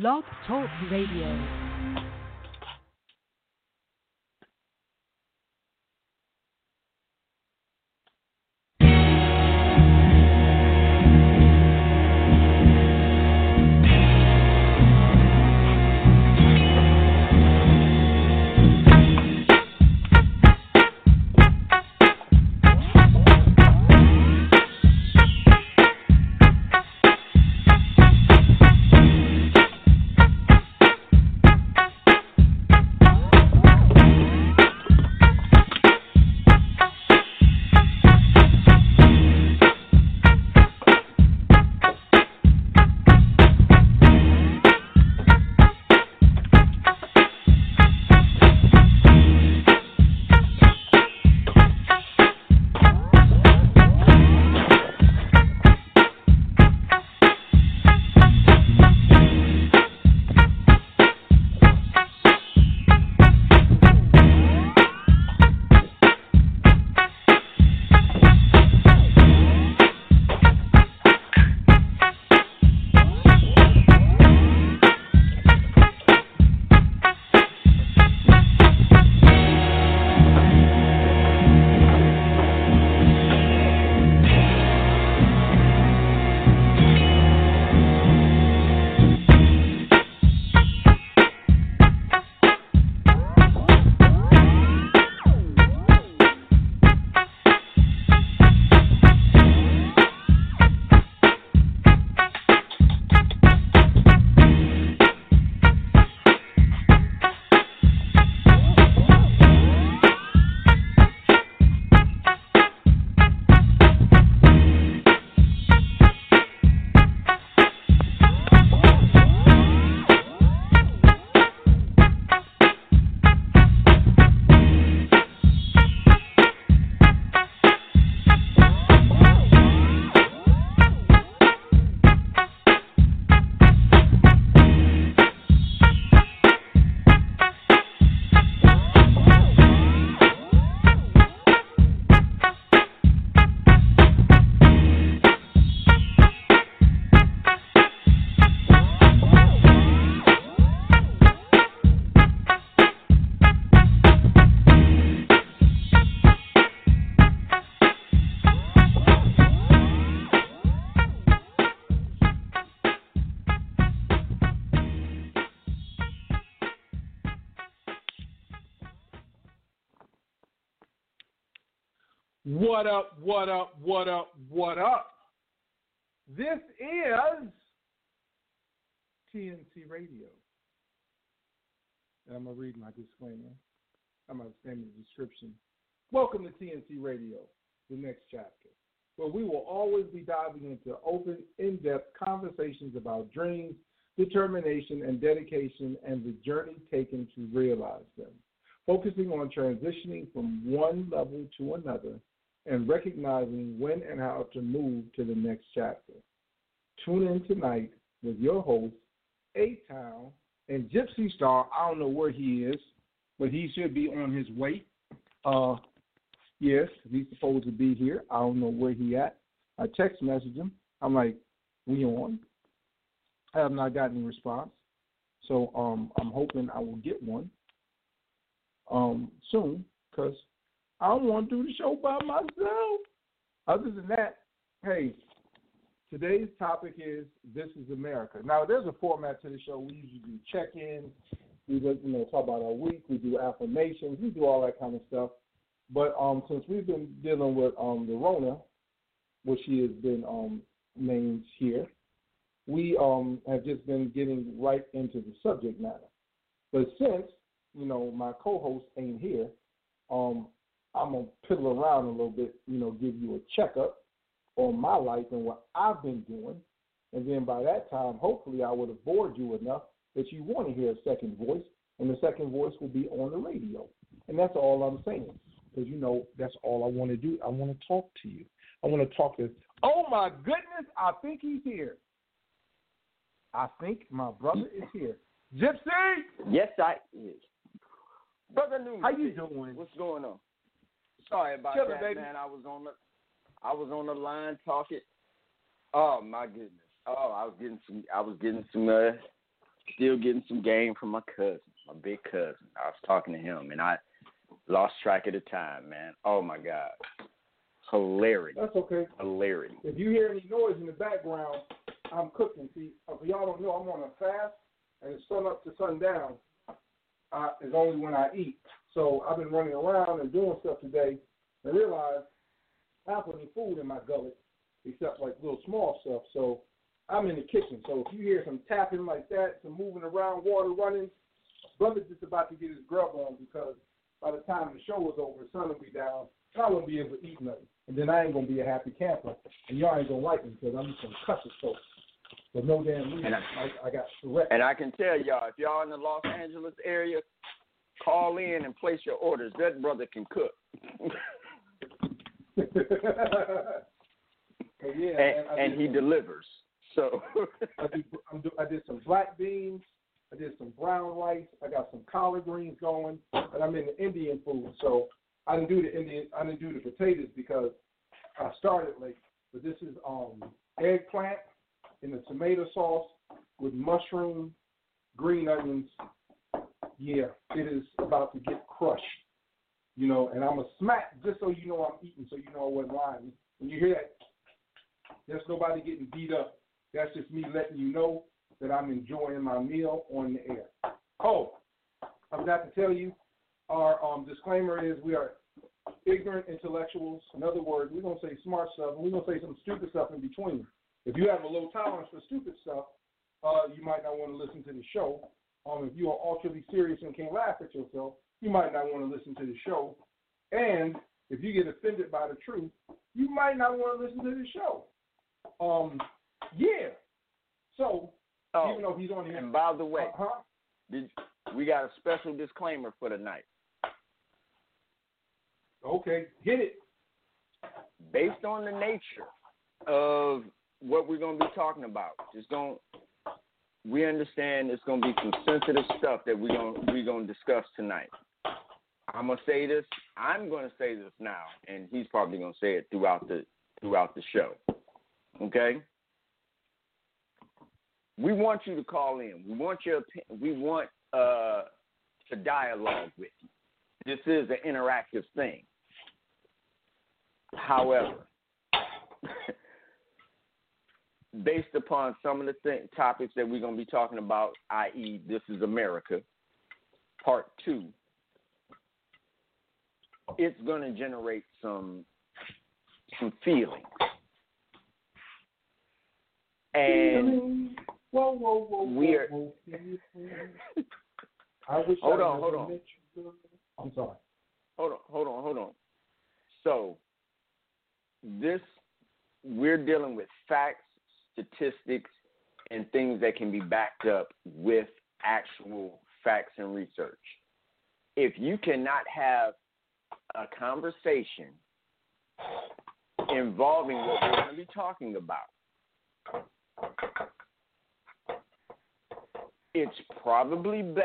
Blog Talk Radio. What up, what up, what up, what up? This is TNC Radio. And I'm going to read my disclaimer. I'm going to stand in the description. Welcome to TNC Radio, the next chapter, where we will always be diving into open, in depth conversations about dreams, determination, and dedication, and the journey taken to realize them, focusing on transitioning from one level to another and recognizing when and how to move to the next chapter. Tune in tonight with your host, A Town, and Gypsy Starr. I don't know where he is, but he should be on his way. Uh, yes, he's supposed to be here. I don't know where he at. I text message him. I'm like, we on? I have not gotten any response. So um, I'm hoping I will get one um, soon because I don't want to do the show by myself. Other than that, hey, today's topic is This is America. Now, there's a format to the show. We usually do check in, we you know talk about our week, we do affirmations, we do all that kind of stuff. But um, since we've been dealing with um, the Rona, which she has been um, named here, we um, have just been getting right into the subject matter. But since you know my co-host ain't here, um, I'm gonna piddle around a little bit, you know, give you a checkup on my life and what I've been doing, and then by that time, hopefully, I would have bored you enough that you want to hear a second voice, and the second voice will be on the radio, and that's all I'm saying, because you know that's all I want to do. I want to talk to you. I want to talk to. Oh my goodness, I think he's here. I think my brother is here. Gypsy. Yes, I is. Brother Newman. How you doing? What's going on? Sorry about Chilling, that, baby. man. I was on the I was on the line talking. Oh my goodness. Oh, I was getting some I was getting some uh still getting some game from my cousin, my big cousin. I was talking to him, and I lost track of the time, man. Oh my god, hilarity, That's okay. hilarity. If you hear any noise in the background, I'm cooking. See, if y'all don't know, I'm on a fast, and it's sun up to sundown uh, is only when I eat. So I've been running around and doing stuff today, and realized I don't put any food in my gullet except like little small stuff. So I'm in the kitchen. So if you hear some tapping like that, some moving around, water running, brother's just about to get his grub on because by the time the show is over, the sun will be down. I won't be able to eat nothing. And then I ain't gonna be a happy camper, and y'all ain't gonna like me because I'm just gonna cuss it so. For no damn reason. And I, I- I got Tourette. And I can tell y'all, if y'all in the Los Angeles area, call in and place your orders. That brother can cook. Yeah, and, and he some- delivers. So I, do, I'm do, I did some black beans. I did some brown rice. I got some collard greens going, and I'm in the Indian food. So I didn't do the Indian. I didn't do the potatoes because I started late. But this is um eggplant in the tomato sauce with mushroom, green onions. Yeah, it is about to get crushed. You know, and I'm a smack just so you know I'm eating, so you know I wasn't lying. When you hear that, there's nobody getting beat up. That's just me letting you know that I'm enjoying my meal on the air. Oh, I forgot to tell you, our um, disclaimer is we are ignorant intellectuals. In other words, we're going to say smart stuff, and we're going to say some stupid stuff in between. If you have a low tolerance for stupid stuff, uh, you might not want to listen to the show. Um, if you are ultra serious and can't laugh at yourself, you might not want to listen to the show. And if you get offended by the truth, you might not want to listen to the show. Um, yeah. So oh, even though he's on here, and by the way, uh-huh. did, we got a special disclaimer for tonight. Okay, hit it. Based on the nature of what we're going to be talking about, it's going we understand it's going to be some sensitive stuff that we're going we're going to discuss tonight. I'm going to say this. I'm going to say this now, and he's probably going to say it throughout the throughout the show. Okay. We want you to call in. We want your opi- we want uh, to dialogue with you. This is an interactive thing. However, based upon some of the th- topics that we're going to be talking about, i.e., This is America, part two, it's going to generate some some feelings. And whoa, whoa, whoa, we are- whoa, whoa. I wish Hold I on, hold on. you. I'm sorry. hold on, hold on, hold on. So, this we're dealing with facts, statistics, and things that can be backed up with actual facts and research. If you cannot have a conversation involving what we're going to be talking about, it's probably best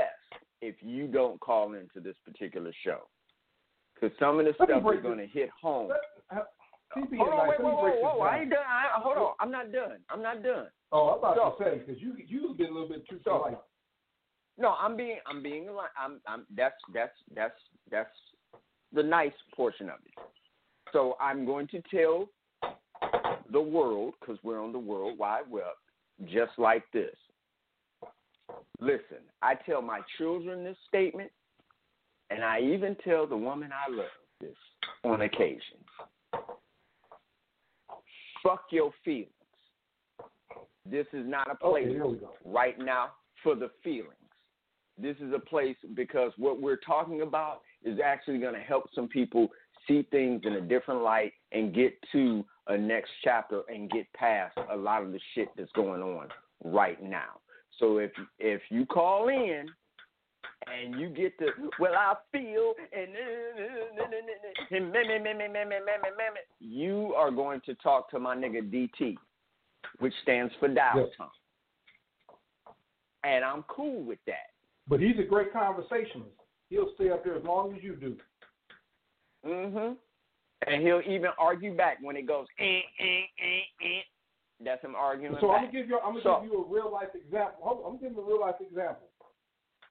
if you don't call into this particular show. Because some of the stuff is going to hit home. CP Hold on, tonight, wait, me whoa, whoa! I ain't done. I, hold on, I'm not done. I'm not done. Oh, I'm about So- to say because you you've been a little bit too So- polite. No, I'm being, I'm being, I'm, I'm. That's, that's, that's, that's the nice portion of it. So I'm going to tell the world, because we're on the World Wide Web, just like this. Listen, I tell my children this statement, and I even tell the woman I love this on occasion. Fuck your feelings. This is not a place Okay, here we go. right now for the feelings. This is a place because what we're talking about is actually going to help some people see things in a different light and get to a next chapter and get past a lot of the shit that's going on right now. So if if you call in and you get to well I feel and you are going to talk to my nigga DT, which stands for dial tone, and I'm cool with that. But he's a great conversationalist. He'll stay up there as long as you do. Mhm. And he'll even argue back when it goes. Eh, eh, eh, eh. That's him arguing. So back. I'm gonna give you. I'm gonna so, give you a real life example. I'm, I'm giving a real life example.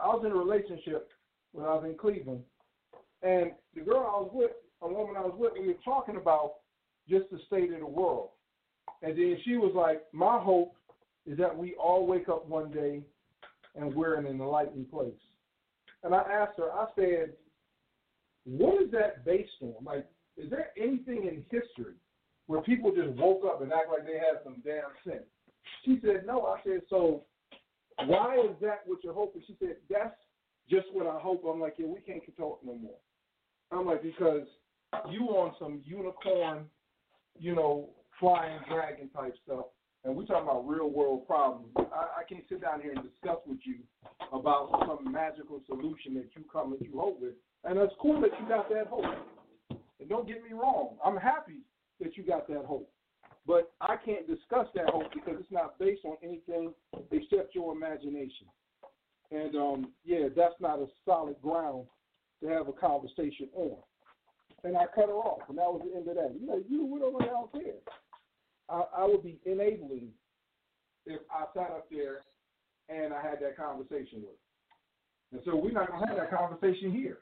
I was in a relationship when I was in Cleveland, and the girl I was with, a woman I was with, we were talking about just the state of the world, and then she was like, "My hope is that we all wake up one day and we're in an enlightened place." And I asked her, I said, "What is that based on? Like, is there anything in history where people just woke up and act like they had some damn sense?" She said, "No." I said, "So why is that what you're hoping?" She said, "That's just what I hope." I'm like, "Yeah, we can't talk no more." I'm like, because you on some unicorn, you know, flying dragon type stuff, and we're talking about real world problems. I, I can't sit down here and discuss with you about some magical solution that you come that you hope with. And it's cool that you got that hope. And don't get me wrong, I'm happy that you got that hope. But I can't discuss that hope because it's not based on anything except your imagination. And um, yeah, that's not a solid ground to have a conversation on. And I cut her off, and that was the end of that. You know, you we don't I don't. I, I would be enabling if I sat up there and I had that conversation with her. And so we're not gonna have that conversation here.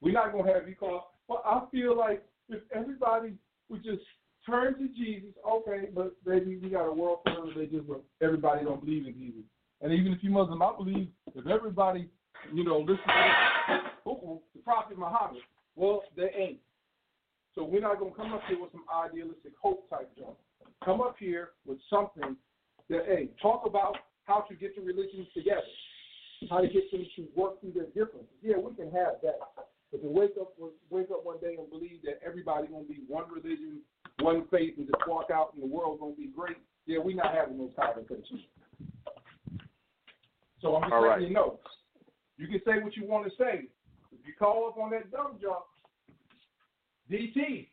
We're not gonna have because well, I feel like if everybody would just turn to Jesus, okay, but baby, we got a world full of religions where everybody don't believe in Jesus. And even if you Muslim, I believe if everybody, you know, listen to the, Prophet Muhammad, well, they ain't. So we're not gonna come up here with some idealistic hope type junk. Come up here with something that, hey, talk about how to get the religions together, how to get them to work through their differences. Yeah, we can have that. But to wake up wake up one day and believe that everybody gonna be one religion, one faith, and just walk out and the world's gonna be great, yeah, we're not having those conversations. So I'm just All letting right. you know. You can say what you want to say. If you call up on that dumb junk, DT,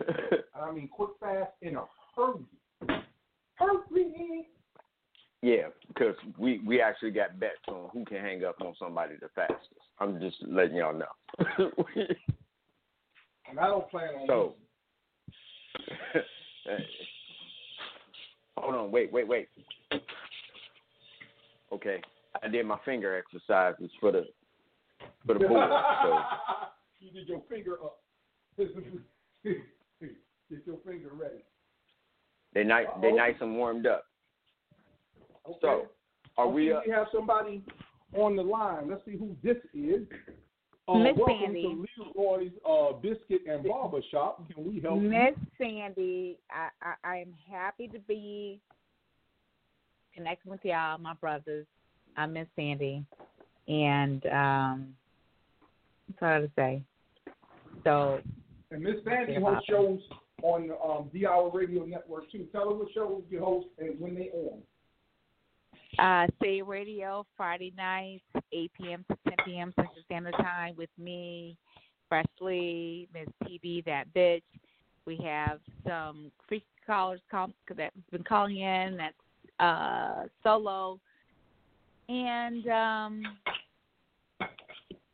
I mean quick, fast, in a hurry. Hurry. Yeah, because we we actually got bets on who can hang up on somebody the fastest. I'm just letting y'all know. And I don't plan on So- Hold on, wait, wait, wait. Okay, I did my finger exercises for the for the board. So you did your finger up. Get your finger ready. they nice they nice and warmed up. Okay. So are we? Uh, we have somebody on the line. Let's see who this is. Uh, Miss welcome Sandy. to Leroy's uh, Biscuit and Barber Shop. Can we help you? Miss Sandy, I, I I am happy to be connecting with y'all, my brothers. I'm Miss Sandy, and um, what's all to say? So And Miss Sandy Yeah. hosts shows on um, D Hour Radio Network too. Tell her what shows you host and when they on. Uh, Say Radio Friday nights, 8 p.m. to 10 p.m. Central Standard Time with me, Freshly, Miss TV, that bitch. We have some freak callers call, that's been calling in. That's uh, solo, and um,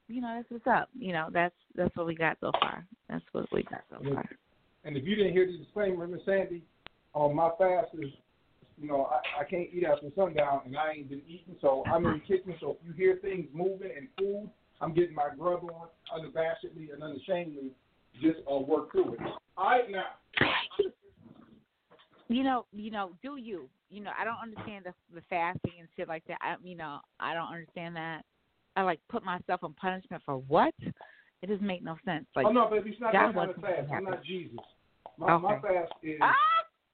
you know that's what's up. You know that's that's what we got so far. That's what we got so far. And if you didn't hear the disclaimer, Miss Sandy, um, my fast is, you know, I, I can't eat after sundown, and I ain't been eating, so I'm in the kitchen. So if you hear things moving and food, I'm getting my grub on unabashedly and unashamedly. Just uh, work through it. All right, now. you know, you know, do you? You know, I don't understand the the fasting and shit like that. I, you know, I don't understand that. I like put myself in punishment for what? It doesn't make no sense. Like, oh no, baby, it's not God that kind of fast. I'm not Jesus. My, my fast is ah,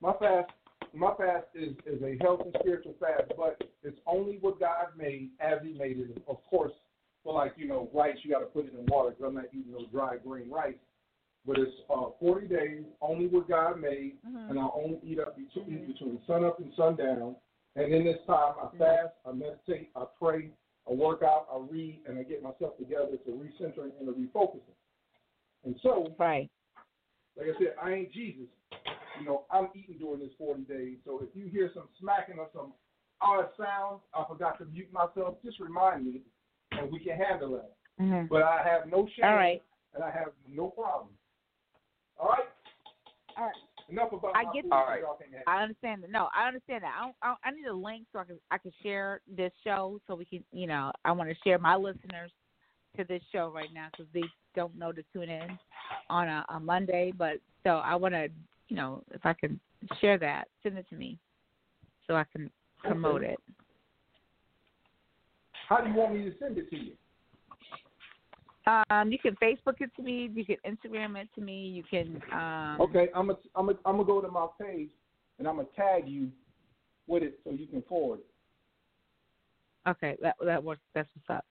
my fast. My fast is, is a health and spiritual fast, but it's only what God made as He made it. Of course, for like you know rice, you got to put it in water because I'm not eating no dry green rice. But it's uh, 40 days, only what God made, Mhm. and I only eat up between, between sun up and sundown. And in this time, I fast, I meditate, I pray, I work out, I read, and I get myself together to recentering and to refocusing. And so, right. like I said, I ain't Jesus. You know, I'm eating during this 40 days. So if you hear some smacking or some odd sounds, I forgot to mute myself, just remind me, and we can handle that. hmm But I have no shame, All right. and I have no problem. All right? All right. Enough about I get. All right. Y'all can't have it. I understand that. No, I understand that. I, don't, I, don't- I need a link so I can I can share this show so we can you know I want to share my listeners to this show right now because they don't know to tune in on a, a Monday. But so I want to you know if I can share that, send it to me so I can promote it. How do you want me to send it to you? Um, you can Facebook it to me. You can Instagram it to me. You can. Um, Okay, I'm gonna I'm gonna I'm gonna go to my page and I'm gonna tag you with it so you can forward it. Okay, that that works. That's what's up.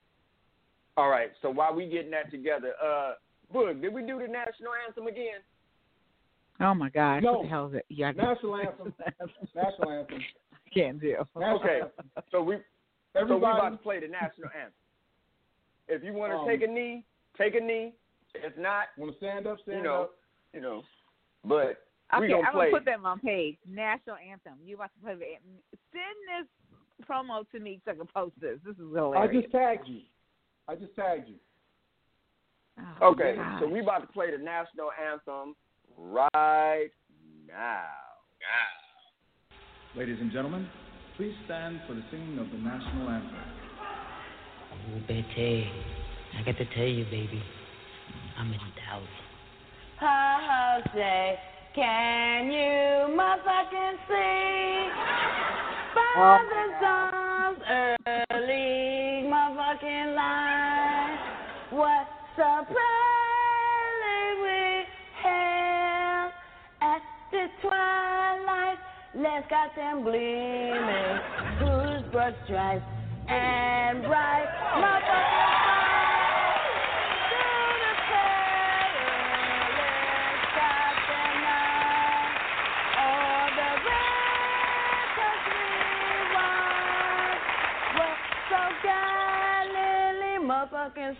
All right. So while we getting that together, uh, Boog, did we do the national anthem again? Oh my God! No. what the hell is it? Yeah, National anthem. National anthem. can't do. National Okay. anthem. So we so we about to play the national anthem. If you want to Um, take a knee, take a knee. If not, want to stand up? Stand you know, up. you know. But we Okay, gonna I'm play. gonna put that on page. National anthem. You about to play the anthem. Send this promo to me so I can post this. This is hilarious. I just tagged you. I just tagged you. Oh, Okay, gosh. so we about to play the national anthem right now. Ladies and gentlemen, please stand for the singing of the national anthem. Oh, Betty, I got to tell you, baby, I'm in doubt. Jose, can you motherfucking see? Oh, Father Let's got them gleaming, whose stripes and bright? Motherfucking lights.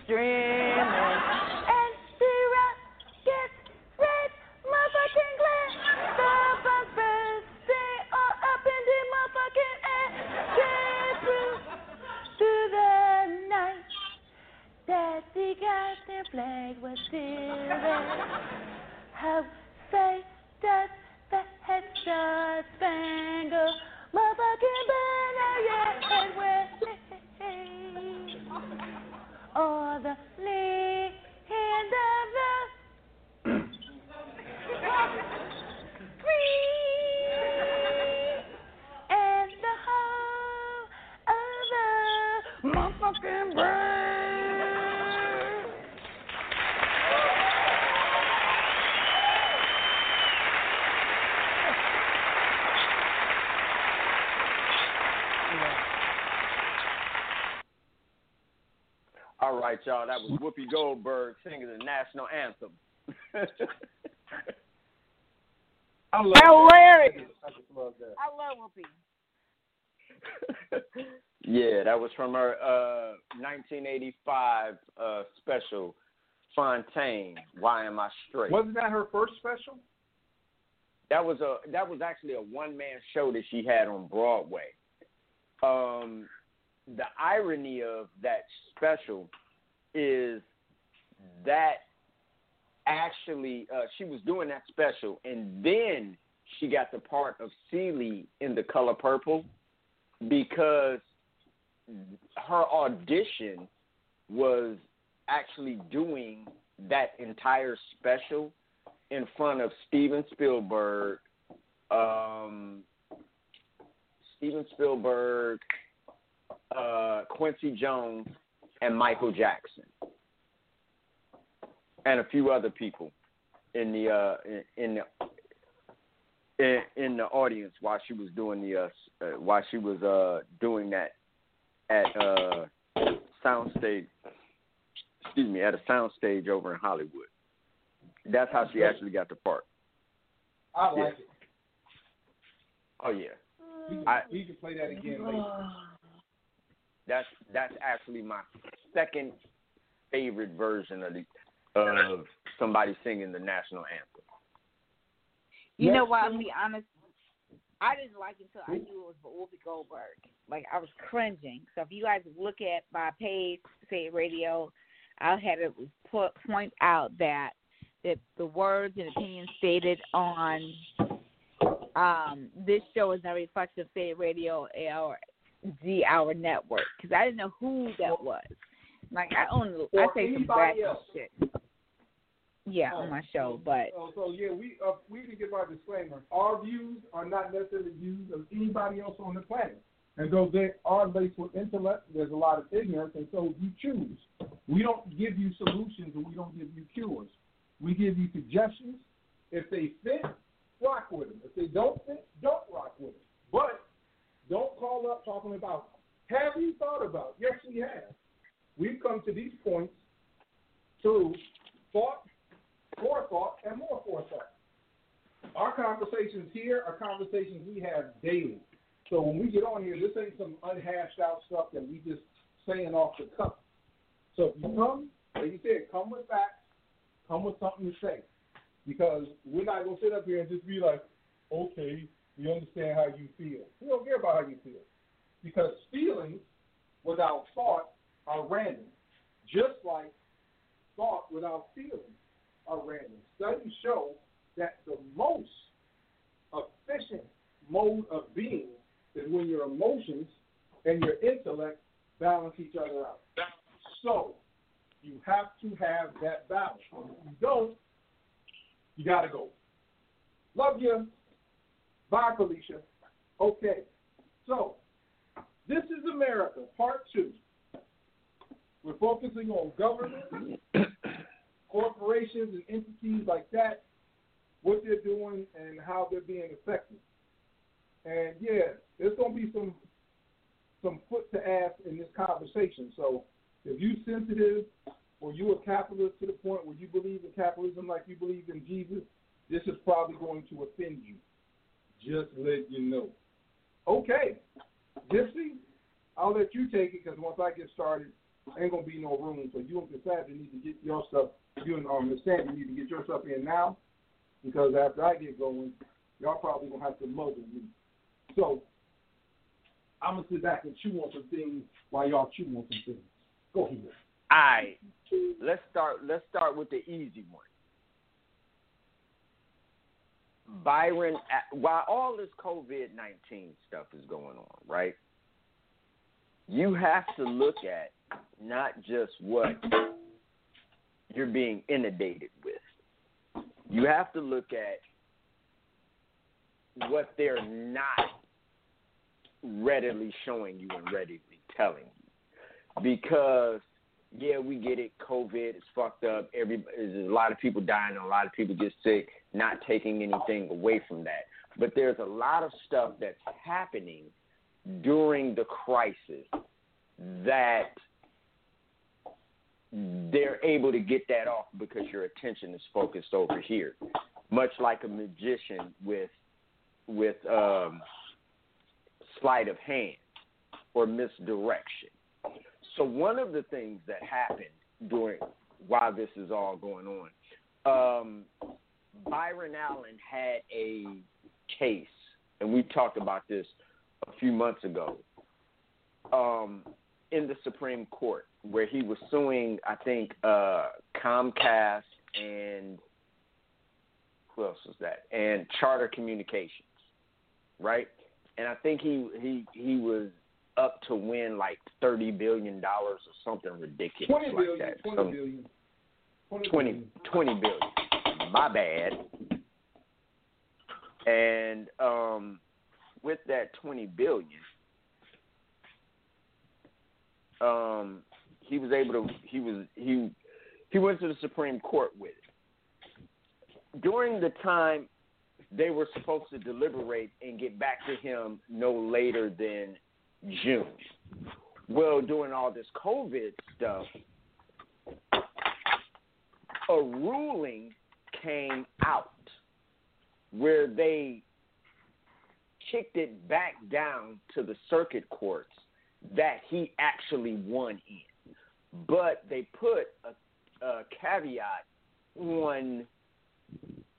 Through that the goddamn flag was still there. How say does the head star spangled motherfucking banner yet wave? Or the land of the free and the home of the motherfucking brave. All right, y'all. That was Whoopi Goldberg singing the national anthem. I love Hilarious. that. I just love that. I love Whoopi. yeah, that was from her uh, 1985 uh, special, Fontaine. Why am I straight? Wasn't that her first special? That was a that was actually a one man show that she had on Broadway. Um, the irony of that special is that actually uh, she was doing that special, and then she got the part of Celie in The Color Purple because her audition was actually doing that entire special in front of Steven Spielberg, um, Steven Spielberg, uh, Quincy Jones, and Michael Jackson, and a few other people in the uh, in, in the in, in the audience while she was doing the uh, uh, while she was uh, doing that at uh, soundstage. Excuse me, at a soundstage over in Hollywood. That's how she actually got the part. I like Yeah. it. Oh yeah, We can, I- we can play that again later. that's that's actually my second favorite version of the of somebody singing the national anthem. You Yes, know what? I'm sir. gonna be honest. I didn't like it until I knew it was Whoopi Goldberg. Like I was cringing. So if you guys look at my page, say radio, I had to po- point out that that the words and opinions stated on um, this show is not reflective of State Radio or Z Hour Network because I didn't know who that was. Like I own, I say some bad shit. Yeah, on my show, but So, so yeah, we uh, we can give our disclaimer. Our views are not necessarily views of anybody else on the planet. And though they are laced with intellect, there's a lot of ignorance, and so you choose. We don't give you solutions, and we don't give you cures. We give you suggestions. If they fit, rock with them. If they don't fit, don't rock with them. But don't call up talking about, have you thought about? Yes, we have. We've come to these points through thought, forethought, and more forethought. Our conversations here are conversations we have daily. So when we get on here, this ain't some unhashed out stuff that we just saying off the cuff. So if you come, like you said, come with facts, come with something to say. Because we're not gonna sit up here and just be like, okay, we understand how you feel. We don't care about how you feel. Because feelings without thought are random. Just like thought without feeling are random. Studies show that the most efficient mode of being is when your emotions and your intellect balance each other out. So you have to have that balance. If you don't, you gotta go. Love you. Bye, Felicia. Okay. So this is America, part two. We're focusing on government, corporations, and entities like that, what they're doing and how they're being affected. And yeah, there's gonna be some some foot to ass in this conversation. So if you sensitive or you a capitalist to the point where you believe in capitalism like you believe in Jesus, this is probably going to offend you. Just let you know. Okay, Gypsy, I'll let you take it because once I get started, ain't gonna be no room. So you and Cassandra need to get your stuff. You and um, Miss Sandy need to get your stuff in now because after I get going, y'all probably gonna have to muzzle me. So I'm gonna sit back and chew on some things while y'all chew on some things. Go ahead. All right, let's start. Let's start with the easy one. Byron, while all this COVID nineteen stuff is going on, right? You have to look at not just what you're being inundated with. You have to look at what they're not readily showing you and readily telling you. Because yeah, we get it. COVID is fucked up. Every there's a lot of people dying, and a lot of people get sick. Not taking anything away from that, but there's a lot of stuff that's happening during the crisis that they're able to get that off because your attention is focused over here, much like a magician with with um, sleight of hand or misdirection. So one of the things that happened during while this is all going on, um, Byron Allen had a case, and we talked about this a few months ago, um, in the Supreme Court where he was suing, I think, uh, Comcast and who else was that? And Charter Communications, right? And I think he he he was up to win like thirty billion dollars or something ridiculous Twenty like billion. that. Twenty Some- billion. 20, 20 billion. My bad. And um, with that 20 billion, um, he was able to. He was he he went to the Supreme Court with it. During the time they were supposed to deliberate and get back to him no later than June. Well, during all this COVID stuff, a ruling came out where they kicked it back down to the circuit courts that he actually won in. But they put a, a caveat on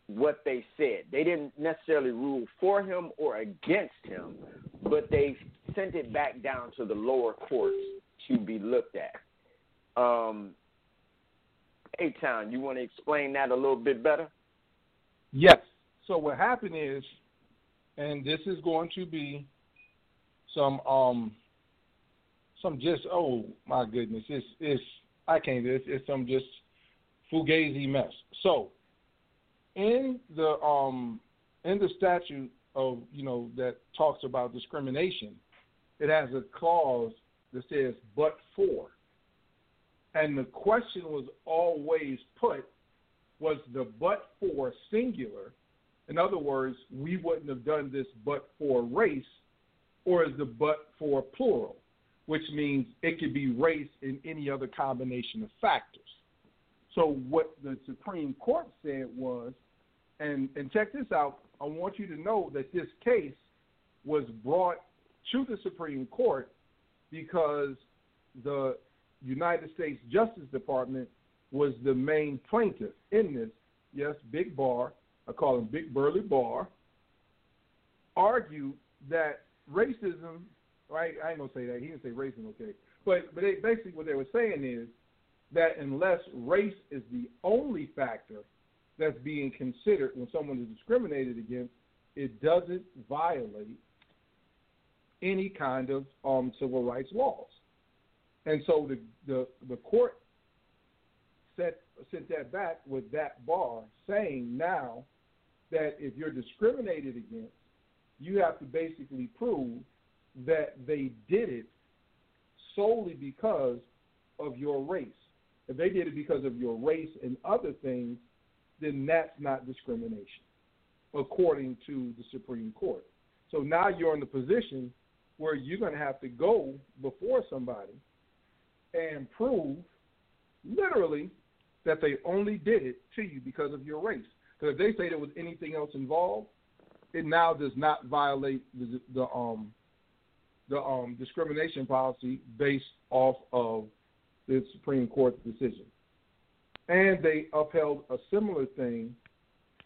what they said. They didn't necessarily rule for him or against him, but they sent it back down to the lower courts to be looked at. Um, A Town, you want to explain that a little bit better? Yes. So what happened is and this is going to be some um some just oh my goodness, it's it's I can't it's, it's some just fugazi mess. So in the um in the statute of you know that talks about discrimination, it has a clause that says but for. And the question was always put was the but for singular? In other words, we wouldn't have done this but for race, or is the but for plural, which means it could be race in any other combination of factors. So what the Supreme Court said was, and and check this out, I want you to know that this case was brought to the Supreme Court because the United States Justice Department was the main plaintiff in this. Yes, Big Barr, I call him Big Burly Barr, argued that racism, right? I ain't gonna say that. He didn't say racism, okay. But but basically what they were saying is that unless race is the only factor that's being considered when someone is discriminated against, it doesn't violate any kind of um, civil rights laws. And so the the, the court set sent that back with that bar saying now that if you're discriminated against, you have to basically prove that they did it solely because of your race. If they did it because of your race and other things, then that's not discrimination, according to the Supreme Court. So now you're in the position where you're going to have to go before somebody and prove literally that they only did it to you because of your race. Because if they say there was anything else involved, it now does not violate the, the um the um discrimination policy based off of the Supreme Court's decision. And they upheld a similar thing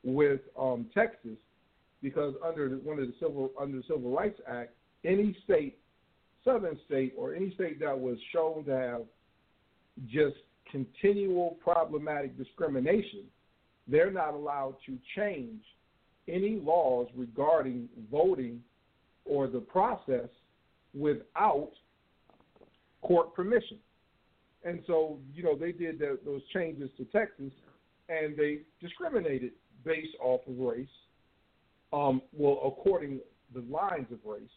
with um, Texas because under the, one of the civil under the Civil Rights Act, any state, southern state, or any state that was shown to have just continual problematic discrimination, they're not allowed to change any laws regarding voting or the process without court permission. And so, you know, they did the, those changes to Texas, and they discriminated based off of race. Um, well, according the lines of race,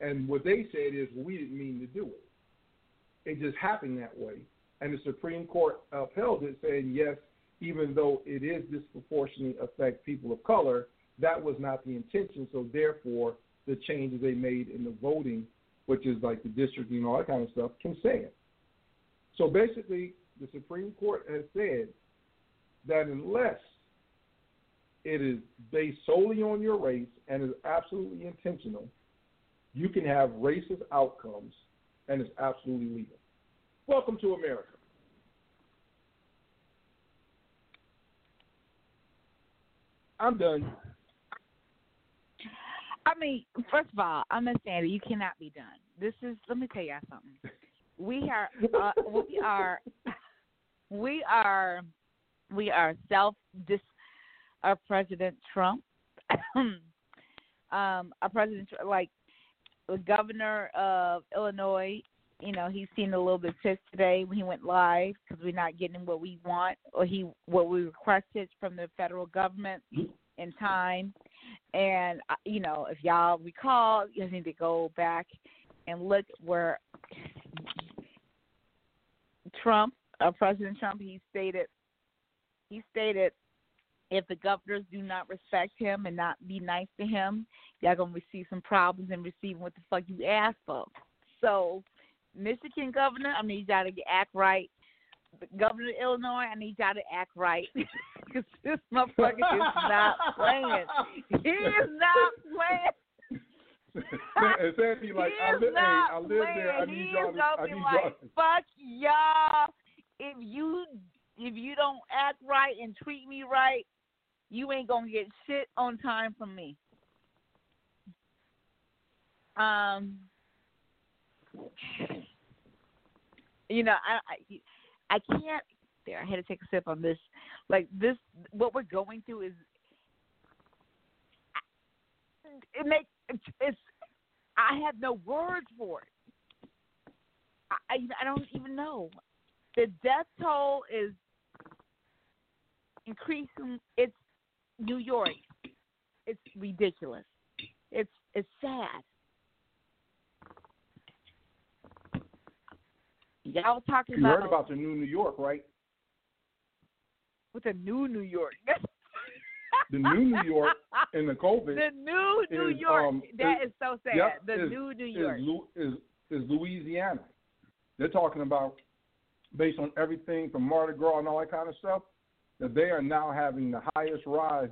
and what they said is we didn't mean to do it. It just happened that way, and the Supreme Court upheld it, saying yes, even though it is disproportionately affect people of color, that was not the intention. So therefore, the changes they made in the voting, which is like the district and all that kind of stuff, can stand. So basically, the Supreme Court has said that unless it is based solely on your race and is absolutely intentional, you can have racist outcomes and it's absolutely legal. Welcome to America. I'm done. I mean, first of all, I'm not saying that you cannot be done. This is. Let me tell y'all something. We are. Uh, we are. We are. We are self. Dis. Our President Trump. um. Our President like the governor of Illinois. You know, he's seen a little bit pissed today when he went live because we're not getting what we want or he what we requested from the federal government in time. And uh, you know, if y'all recall, you need to go back and look where Trump, uh, President Trump, he stated, he stated, if the governors do not respect him and not be nice to him, y'all gonna receive some problems and receiving what the fuck you asked for. So, Michigan governor, I need y'all to act right. Governor of Illinois, I need y'all to act right because this motherfucker is not playing. He is not playing. and Sandy, like, he I, is li- hey, not I live playing. there. I he need is y'all to. I need like, y'all. fuck y'all. If you if you don't act right and treat me right, you ain't gonna get shit on time from me. Um, you know, I I, I can't. There, I had to take a sip on this. Like this, what we're going through is it makes it's, I have no words for it. I I don't even know. The death toll is increasing. It's New York. It's ridiculous. It's it's sad. Y'all talking You about, heard about the new New York, right? with the new New York. The new New York in the COVID the new New is, York. um, that is- is so sad. yep, the is- new New York. Is is Louisiana. They're talking about based on everything from Mardi Gras and all that kind of stuff that they are now having the highest rise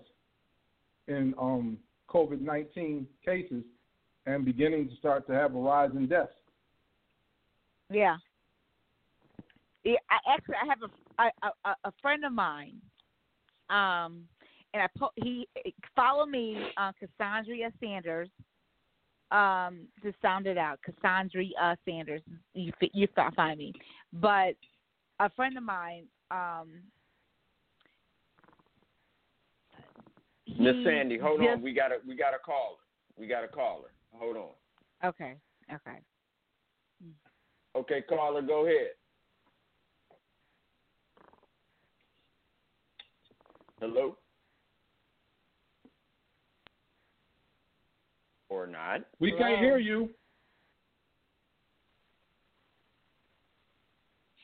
in um, COVID nineteen cases and beginning to start to have a rise in deaths. Yeah. Yeah, I actually I have a a, a, friend of mine, um, and I po- he follow me uh, Cassandra Sanders, um, to sound it out, Cassandra Sanders. You you find me, but a friend of mine, um, Miss mm, Sandy, hold just- on. We got a we got a caller. We got a caller. Hold on. Okay, okay. Okay, caller, go ahead. Hello? Or not? We can't hear you.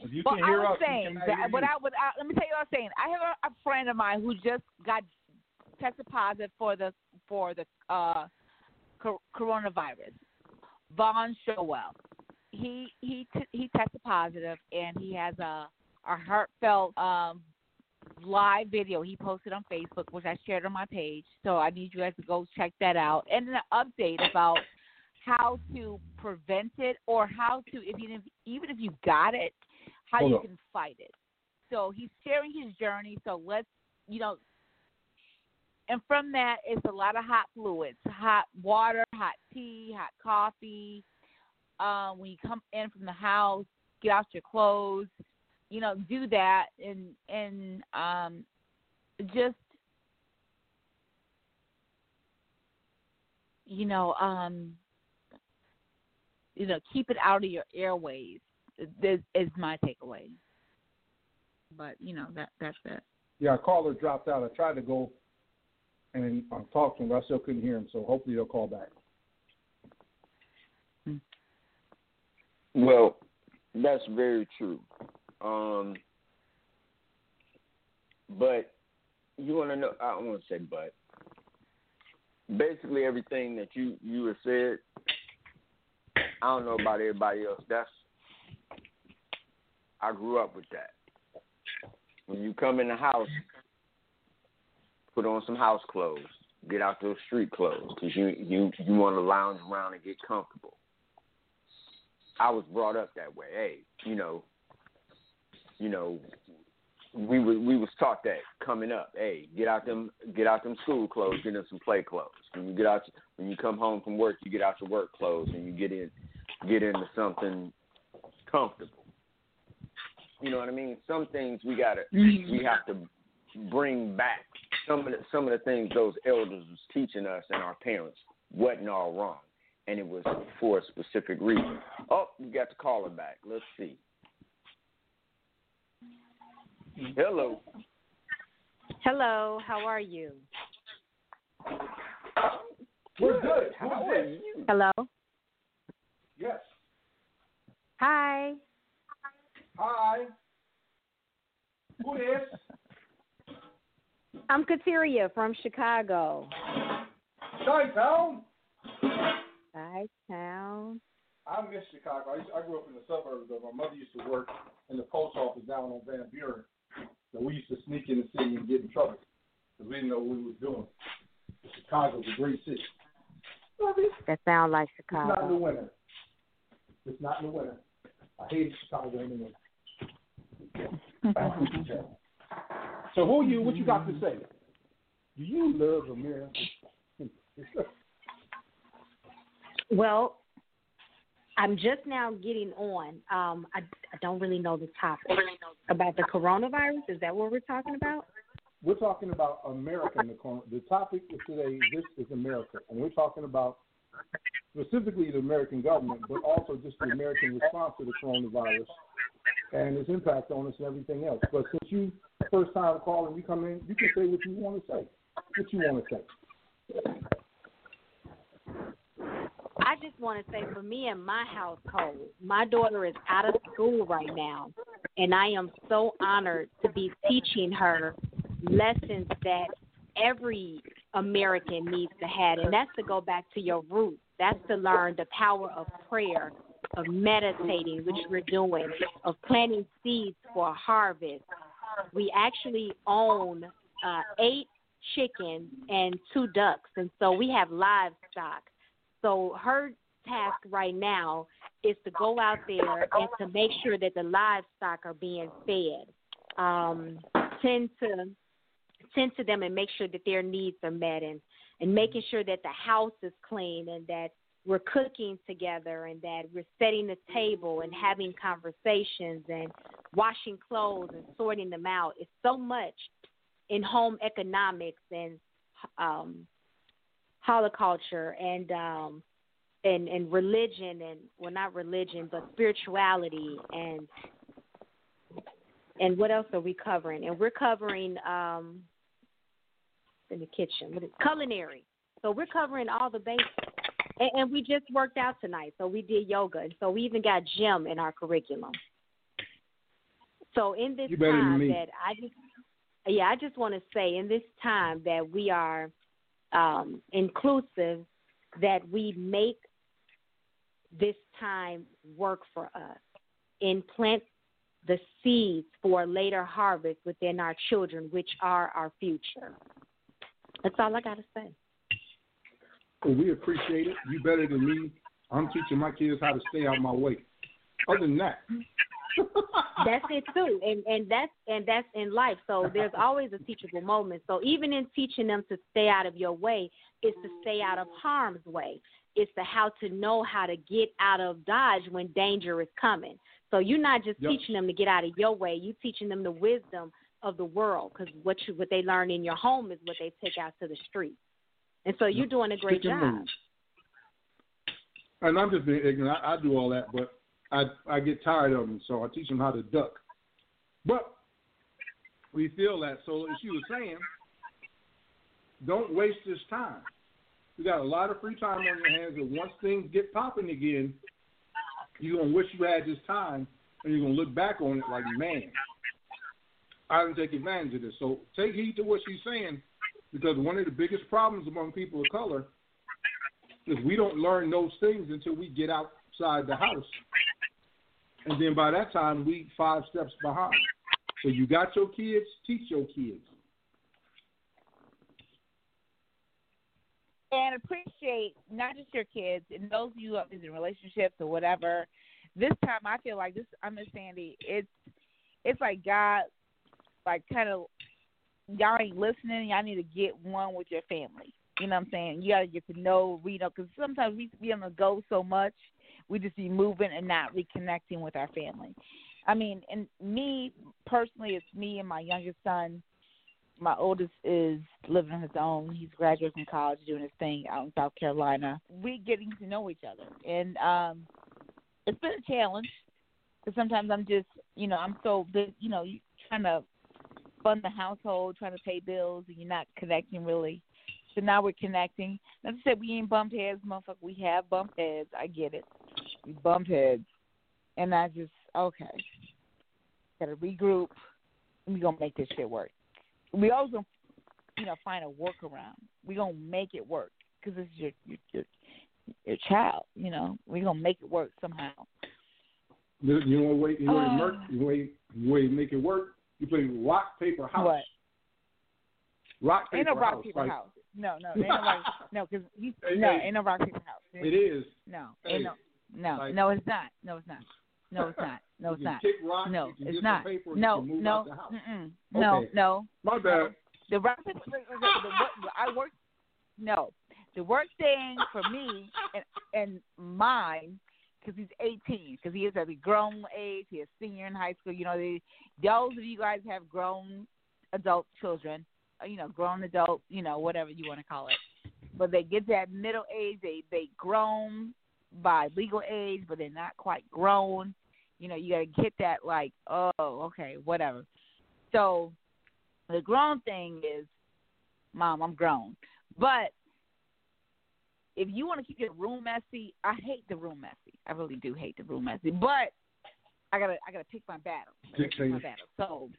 If you Well, can I hear was us, saying cannot that what. I what I, let me tell you what I'm saying. I have a, a friend of mine who just got tested positive for the for the uh co- coronavirus. Vaughn Showell. He he t- he tested positive and he has a a heartfelt um live video he posted on Facebook, which I shared on my page. So I need you guys to go check that out, and an update about how to prevent it or how to if you even if you got it, how Hold you on. can fight it. So he's sharing his journey. So let's you know. And from that, it's a lot of hot fluids, hot water, hot tea, hot coffee. Um, when you come in from the house, get out your clothes, you know, do that and and um just you know, um you know, keep it out of your airways. Is, is my takeaway. But you know that that's it. Yeah, caller dropped out. I tried to go and um, talk to him, but I still couldn't hear him. So hopefully they'll call back. Well, that's very true. Um, but you want to know? I don't want to say but. Basically, everything that you you have said, I don't know about everybody else. That's I grew up with that. When you come in the house, put on some house clothes. Get out those street clothes because you you you want to lounge around and get comfortable. I was brought up that way. Hey, you know, you know, we was we was taught that coming up. Hey, get out them get out them school clothes, get in some play clothes. When you get out when you come home from work, you get out your work clothes and you get in get into something comfortable. You know what I mean? Some things we gotta we have to bring back. Some of the some of the things those elders was teaching us and our parents wasn't all wrong. And it was for a specific reason. Oh, we got the caller back. Let's see. Hello. Hello, how are you? We're good. How Who's are you? Hello. Yes. Hi. Hi. Who this? I'm Kateria from Chicago. Chi-town? Hi, town. I miss Chicago. I, used, I grew up in the suburbs, but my mother used to work in the post office down on Van Buren. So we used to sneak in the city and get in trouble because we didn't know what we was doing. Chicago's a great city. That sound like Chicago. It's not in the winter. It's not in the winter. I hated Chicago in the winter. so who are you? What you got to say? Do you love America? Well, I'm just now getting on. Um, I, I don't really know the topic about the coronavirus. Is that what we're talking about? we're talking about America. Nicole. The topic of today, this is America, and we're talking about specifically the American government, but also just the American response to the coronavirus and its impact on us and everything else. But since you first time calling, you come in, you can say what you want to say. What you want to say. I just want to say for me and my household, my daughter is out of school right now, and I am so honored to be teaching her lessons that every American needs to have, and that's to go back to your roots. That's to learn the power of prayer, of meditating, which we're doing, of planting seeds for a harvest. We actually own uh, eight chickens and two ducks, and so we have livestock. So her task right now is to go out there and to make sure that the livestock are being fed. Um, tend to tend to them and make sure that their needs are met and and making sure that the house is clean and that we're cooking together and that we're setting the table and having conversations and washing clothes and sorting them out. It's so much in home economics and um horticulture and um and and religion and well not religion but spirituality and and what else are we covering? And we're covering um in the kitchen. What is culinary. So we're covering all the bases. And, and we just worked out tonight. So we did yoga. And so we even got gym in our curriculum. So in this time that I just yeah, I just want to say in this time that we are um, inclusive, that we make this time work for us and plant the seeds for a later harvest within our children, which are our future. That's all I got to say. Well, we appreciate it. You better than me. I'm teaching my kids how to stay out of my way. Other than that, that's it too, and and that's and that's in life. So there's always a teachable moment. So even in teaching them to stay out of your way, is to stay out of harm's way. It's to how to know how to get out of dodge when danger is coming. So you're not just Yep. teaching them to get out of your way. You're teaching them the wisdom of the world because what you what they learn in your home is what they take out to the street. And so you're doing a great Pick job. move. and I'm just being ignorant. I, I do all that, but I I get tired of them, so I teach them how to duck. But we feel that. So as you were saying, don't waste this time. You got a lot of free time on your hands, and once things get popping again, you're gonna wish you had this time, and you're gonna look back on it like, man, I didn't take advantage of this. So take heed to what she's saying, because one of the biggest problems among people of color is we don't learn those things until we get outside the house. And then by that time, we five steps behind. So you got your kids, teach your kids. and appreciate not just your kids and those of you are in relationships or whatever. This time, I feel like this. I'm Sandy. It's it's like God, like kind of y'all ain't listening. Y'all need to get one with your family. You know what I'm saying? You gotta get to know, you up, because sometimes we be on the go so much, we just be moving and not reconnecting with our family. I mean, and me personally, it's me and my youngest son my oldest is living on his own. He's graduating from college, doing his thing out in South Carolina. We getting to know each other, and um, it's been a challenge because sometimes I'm just, you know, I'm so you know, trying to fund the household, trying to pay bills, and you're not connecting really. So now we're connecting. Not to say we ain't bumped heads, motherfucker. We have bumped heads. I get it. We bumped heads, and I just okay. Got to regroup. We gonna make this shit work we always gonna you know find a workaround. We gonna make it work because this is your your your, your child. You know, we gonna make it work somehow. You you know way you know uh, work you know you to make it work? You play rock paper house. What? Rock paper Ain't no rock house. paper like- house. No, no, ain't no rock. No, because Hey, no, hey. ain't no rock paper house. It is. No, Hey, ain't no, no, like- no. It's not. No, it's not. No, it's not. No, it's not. rock, No, it's not. Paper, No, no, out the house. mm-mm. no, no. My bad. The rock paper. The, the, I work. No, the work thing for me and and mine because he's 18 because he is at a grown age. He is senior in high school. You know, they, those of you guys have grown adult children, uh, you know, grown adult, you know, whatever you want to call it. But they get that middle age, they they grown by legal age, but they're not quite grown. You know, you got to get that like, oh, okay, whatever. So the grown thing is, mom, I'm grown. But if you want to keep your room messy, I hate the room messy. I really do hate the room messy. But I gotta I gotta pick my battle. Pick my battle. So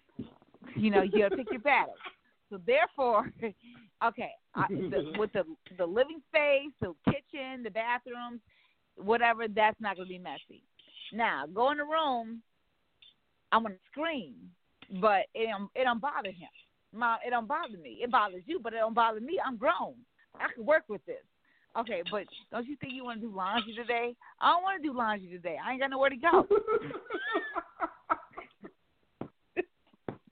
you know you gotta pick your battle. So therefore, okay, I, the, with the the living space, the kitchen, the bathrooms, whatever, that's not gonna be messy. Now go in the room. I'm gonna scream, but it don't it don't bother him. Mom, it don't bother me. It bothers you, but it don't bother me. I'm grown. I can work with this. Okay, but don't you think you want to do laundry today? I don't want to do laundry today. I ain't got nowhere to go.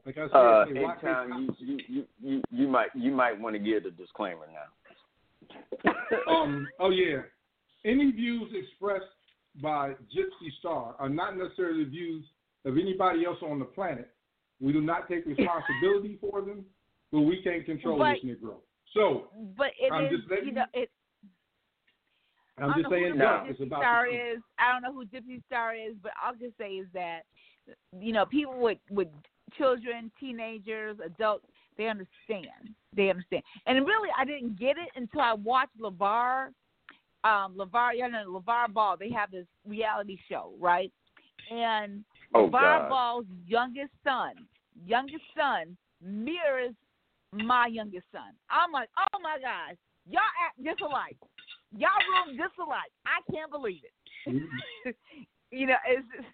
like I said, Uh, hey, rock anytime you, you you you you might you might want to give the disclaimer now. um, oh yeah. Any views expressed by Gypsy Starr are not necessarily the views of anybody else on the planet. We do not take responsibility for them, but we can't control But- this Negro. So But it I'm is, just letting you know, it. I'm I just don't know saying who now Gypsy it's about Star the is. I don't know who Gypsy Starr is, but I'll just say is that you know people with with children, teenagers, adults, they understand. They understand. And really, I didn't get it until I watched LaVar. Um, LaVar, you know, LaVar Ball. They have this reality show, right? And Oh, LaVar God. Ball's youngest son, youngest son mirrors my youngest son. I'm like, oh my gosh, y'all act just alike. Y'all room just alike. I can't believe it. you know, it's just,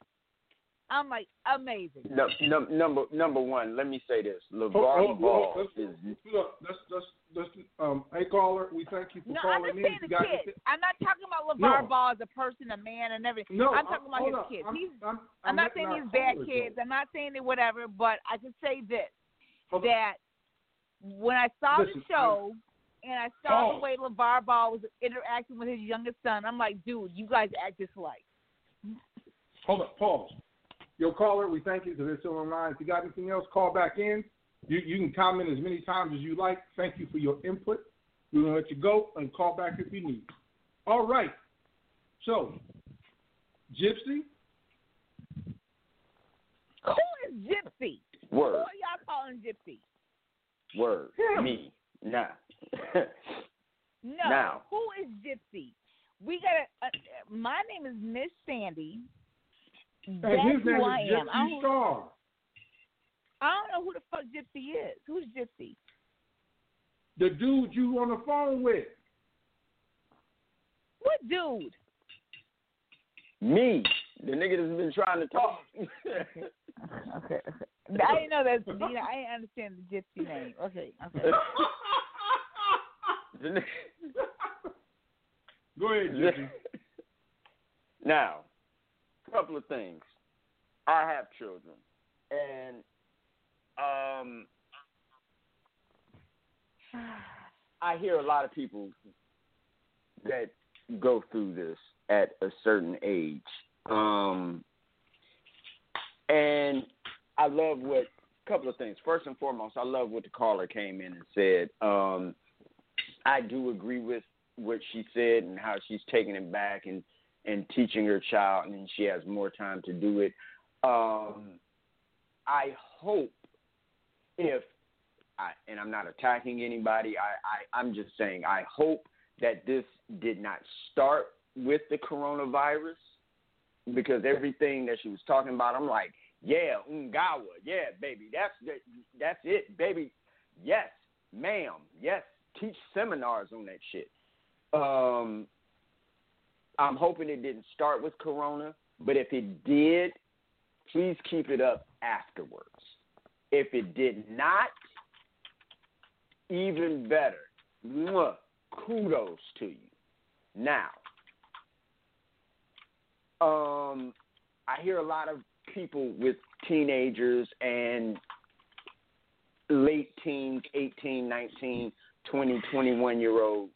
I'm like amazing. No, num- number number one, let me say this: Oh, LaVar oh, oh, Ball let's, is look, let's, let's, let's, um, hey caller, we thank you for No, I'm calling just in. saying You the got I'm not talking about LaVar No. Ball as a person, a man, and everything. No, I'm talking about his up. kids. I'm, He's, I'm, I'm not saying our he's bad kids. go. I'm not saying that whatever, but I can say this Hold on. that when I saw Listen, the show and I saw Paul. the oh. way LaVar Ball was interacting with his youngest son, I'm like, dude, you guys act just like. Hold up, pause. Your caller, we thank you because they're still online. If you got anything else, call back in. You you can comment as many times as you like. Thank you for your input. We're gonna let you go and call back if you need. All right. So, Gypsy, Who is Gypsy? Who word are y'all calling Gypsy? word Him. me now. No. Now. Who is Gypsy? We got to. Uh, my name is Miss Sandy. and That's his who name I is am. I Gypsy don't, Star. I don't know who the fuck Gypsy is. Who's Gypsy? The dude you on the phone with. What dude? me, the nigga that's been trying to talk. Okay. I didn't know that. You know, I didn't understand the Gypsy name. Okay. Okay. Go ahead, Gypsy. now, couple of things. I have children, and um, I hear a lot of people that go through this at a certain age. Um, and I love what a couple of things. First and foremost, I love what the caller came in and said. Um, I do agree with what she said and how she's taking it back and and teaching her child, and she has more time to do it. Um, I hope if I, and I'm not attacking anybody. I, I I'm just saying I hope that this did not start with the coronavirus because everything that she was talking about, I'm like, yeah, Ungawa, yeah, baby, that's that, that's it, baby, yes, ma'am, yes, teach seminars on that shit. Um, I'm hoping it didn't start with Corona, but if it did, please keep it up afterwards. If it did not, even better. Mwah, kudos to you. Now, um, I hear a lot of people with teenagers and late teens, 18, 19, 20, 21 year olds,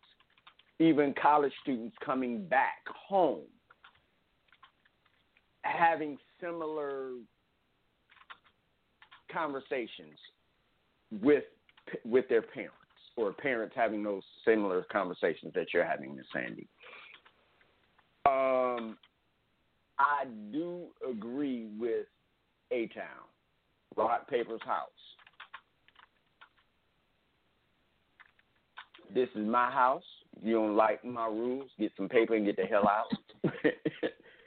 even college students coming back home, having similar conversations with with their parents or parents having those similar conversations that you're having, Miss Sandy. Um, I do agree with A Town, Rock Paper's house. This is my house. You don't like my rules? Get some paper and get the hell out.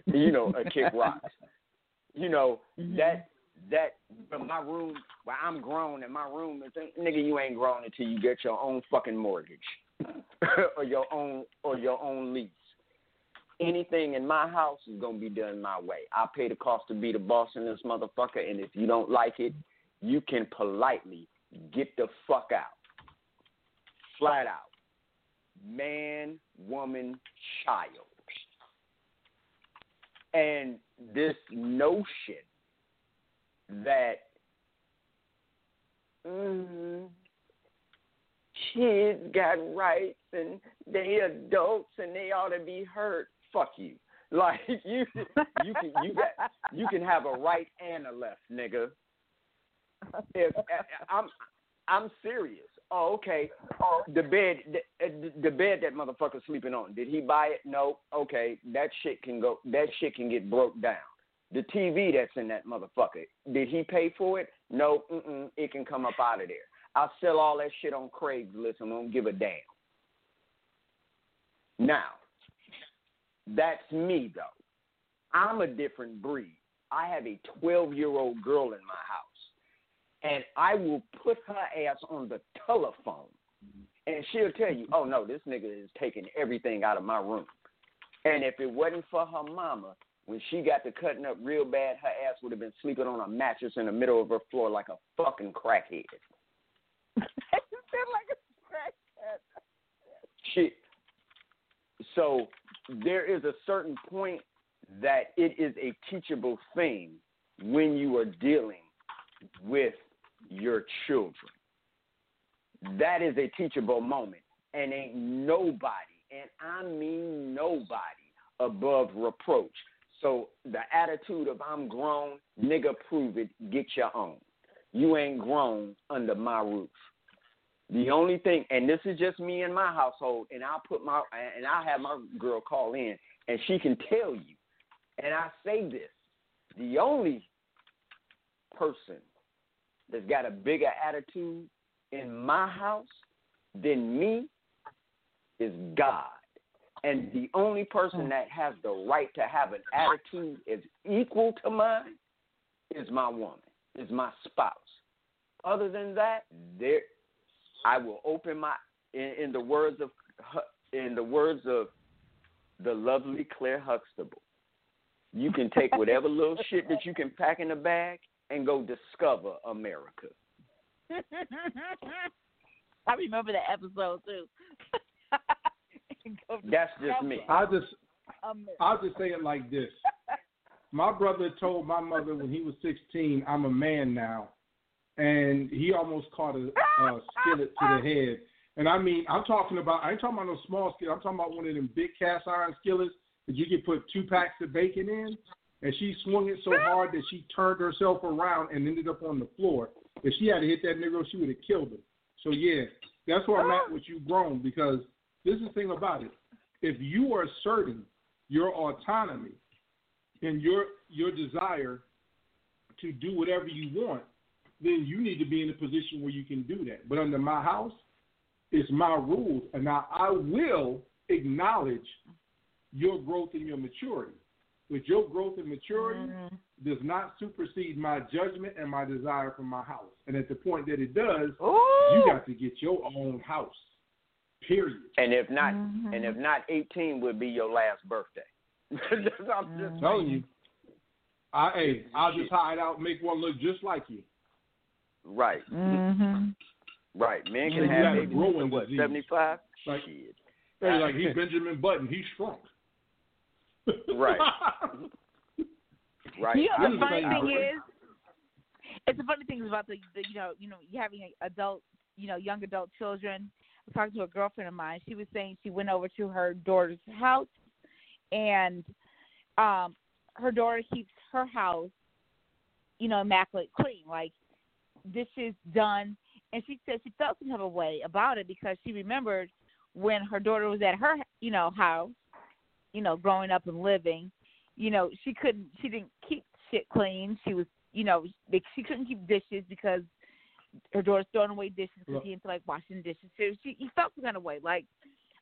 you know, a kick rocks. You know mm-hmm. that that but my room well I'm grown and my room is nigga you ain't grown until you get your own fucking mortgage or your own or your own lease. Anything in my house is gonna be done my way. I pay the cost to be the boss in this motherfucker and if you don't like it, you can politely get the fuck out. Flat out. Man, woman, child. And this notion that mm, kids got rights and they adults and they ought to be heard. Fuck you. Like you, you can you got you can have a right and a left, nigga. If I'm I'm serious. Oh, okay. The bed, the, uh, the bed that motherfucker's sleeping on. Did he buy it? No. Okay, that shit can go. That shit can get broke down. The TV that's in that motherfucker. Did he pay for it? No. Mm-mm, it can come up out of there. I'll sell all that shit on Craigslist and don't give a damn. Now, that's me though. I'm a different breed. I have a 12 year old girl in my house, and I will put her ass on the telephone, and she'll tell you, "Oh no, this nigga is taking everything out of my room." And if it wasn't for her mama, when she got to cutting up real bad, her ass would have been sleeping on a mattress in the middle of her floor like a fucking crackhead. like a crackhead. Shit. So there is a certain point that it is a teachable thing when you are dealing with your children. That is a teachable moment. And ain't nobody, and I mean nobody, above reproach. So the attitude of I'm grown, nigga, prove it, get your own. You ain't grown under my roof. The only thing, and this is just me in my household, and I'll put my, and I'll have my girl call in, and she can tell you, and I say this: the only person that's got a bigger attitude in my house than me is God. And the only person that has the right to have an attitude is equal to mine is my woman, is my spouse. Other than that, there, I will open my. In, in the words of, in the words of, the lovely Claire Huxtable, you can take whatever little shit that you can pack in a bag and go discover America. I remember that episode too. That's just me. I just I'll just say it like this. My brother told my mother when he was 16, "I'm a man now," and he almost caught a, a skillet to the head. And I mean, I'm talking about I ain't talking about no small skillet. I'm talking about one of them big cast iron skillets that you can put two packs of bacon in. And she swung it so hard that she turned herself around and ended up on the floor. If she had to hit that nigga, she would have killed him. So yeah, that's where I'm at with you, grown, because this is the thing about it. If you are asserting your autonomy and your your desire to do whatever you want, then you need to be in a position where you can do that. But under my house, it's my rules, and now I will acknowledge your growth and your maturity. But your growth and maturity Mm-hmm. does not supersede my judgment and my desire for my house. And at the point that it does, Ooh. you got to get your own house. Period. And if not, Mhm. and if not, 18 would be your last birthday. I'm just I'm telling you. I hey, I'll just hide out and make one look just like you. right, Mm-hmm. right. Men can got have a babies growing what, 75? Like- Shit. Hey, like he's Benjamin Button, he's shrunk. Right. Right. You know, the funny thing is, it's the funny thing about the, the you know you know you having adult you know young adult children. I was talking to a girlfriend of mine. She was saying she went over to her daughter's house, and um, her daughter keeps her house, you know, immaculate clean. Like this is done and she said she felt some type of way about it because she remembered when her daughter was at her, you know, house, you know, growing up and living, you know, she couldn't, she didn't keep shit clean. She was, you know, she couldn't keep dishes because her daughter's throwing away dishes because Look. he didn't feel like washing dishes. So she, he felt some kind of way, like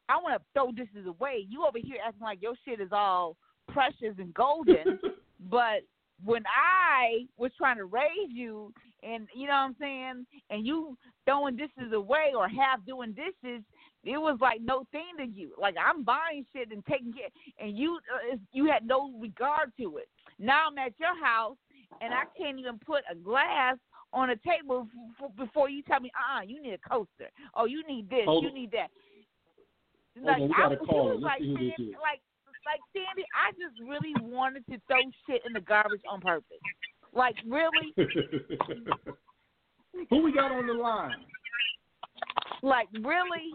I want to throw dishes away. You over here acting like your shit is all precious and golden, but when I was trying to raise you, and you know what I'm saying, and you throwing dishes away or half doing dishes, it was like no thing to you. Like I'm buying shit and taking care, and you uh, you had no regard to it. Now I'm at your house, and I can't even put a glass on a table f- f- before you tell me, uh, uh you need a coaster. Oh, you need this. Hold you need that. Like on, I was, was like, see who this Sandy, like like Sandy, I just really wanted to throw shit in the garbage on purpose. Like really, Who we got on the line? like really.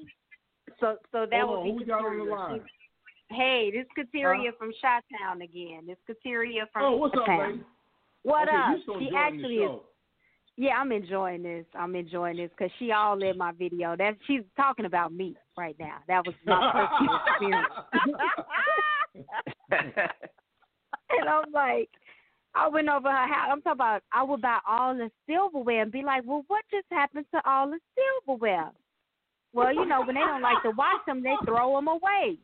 So so that Hold would be on Kateria. line? Hey, this is Kateria from Shot Town again. This Kateria from Oh, what's up, Chi-Town. lady? What okay, up? She actually is. Yeah, I'm enjoying this. I'm enjoying this because she all in my video. That she's talking about me right now. That was my personal experience. and I'm like, I went over her house. I'm talking about I would buy all the silverware and be like, well, what just happened to all the silverware? Well, you know, when they don't like to wash them, they throw them away.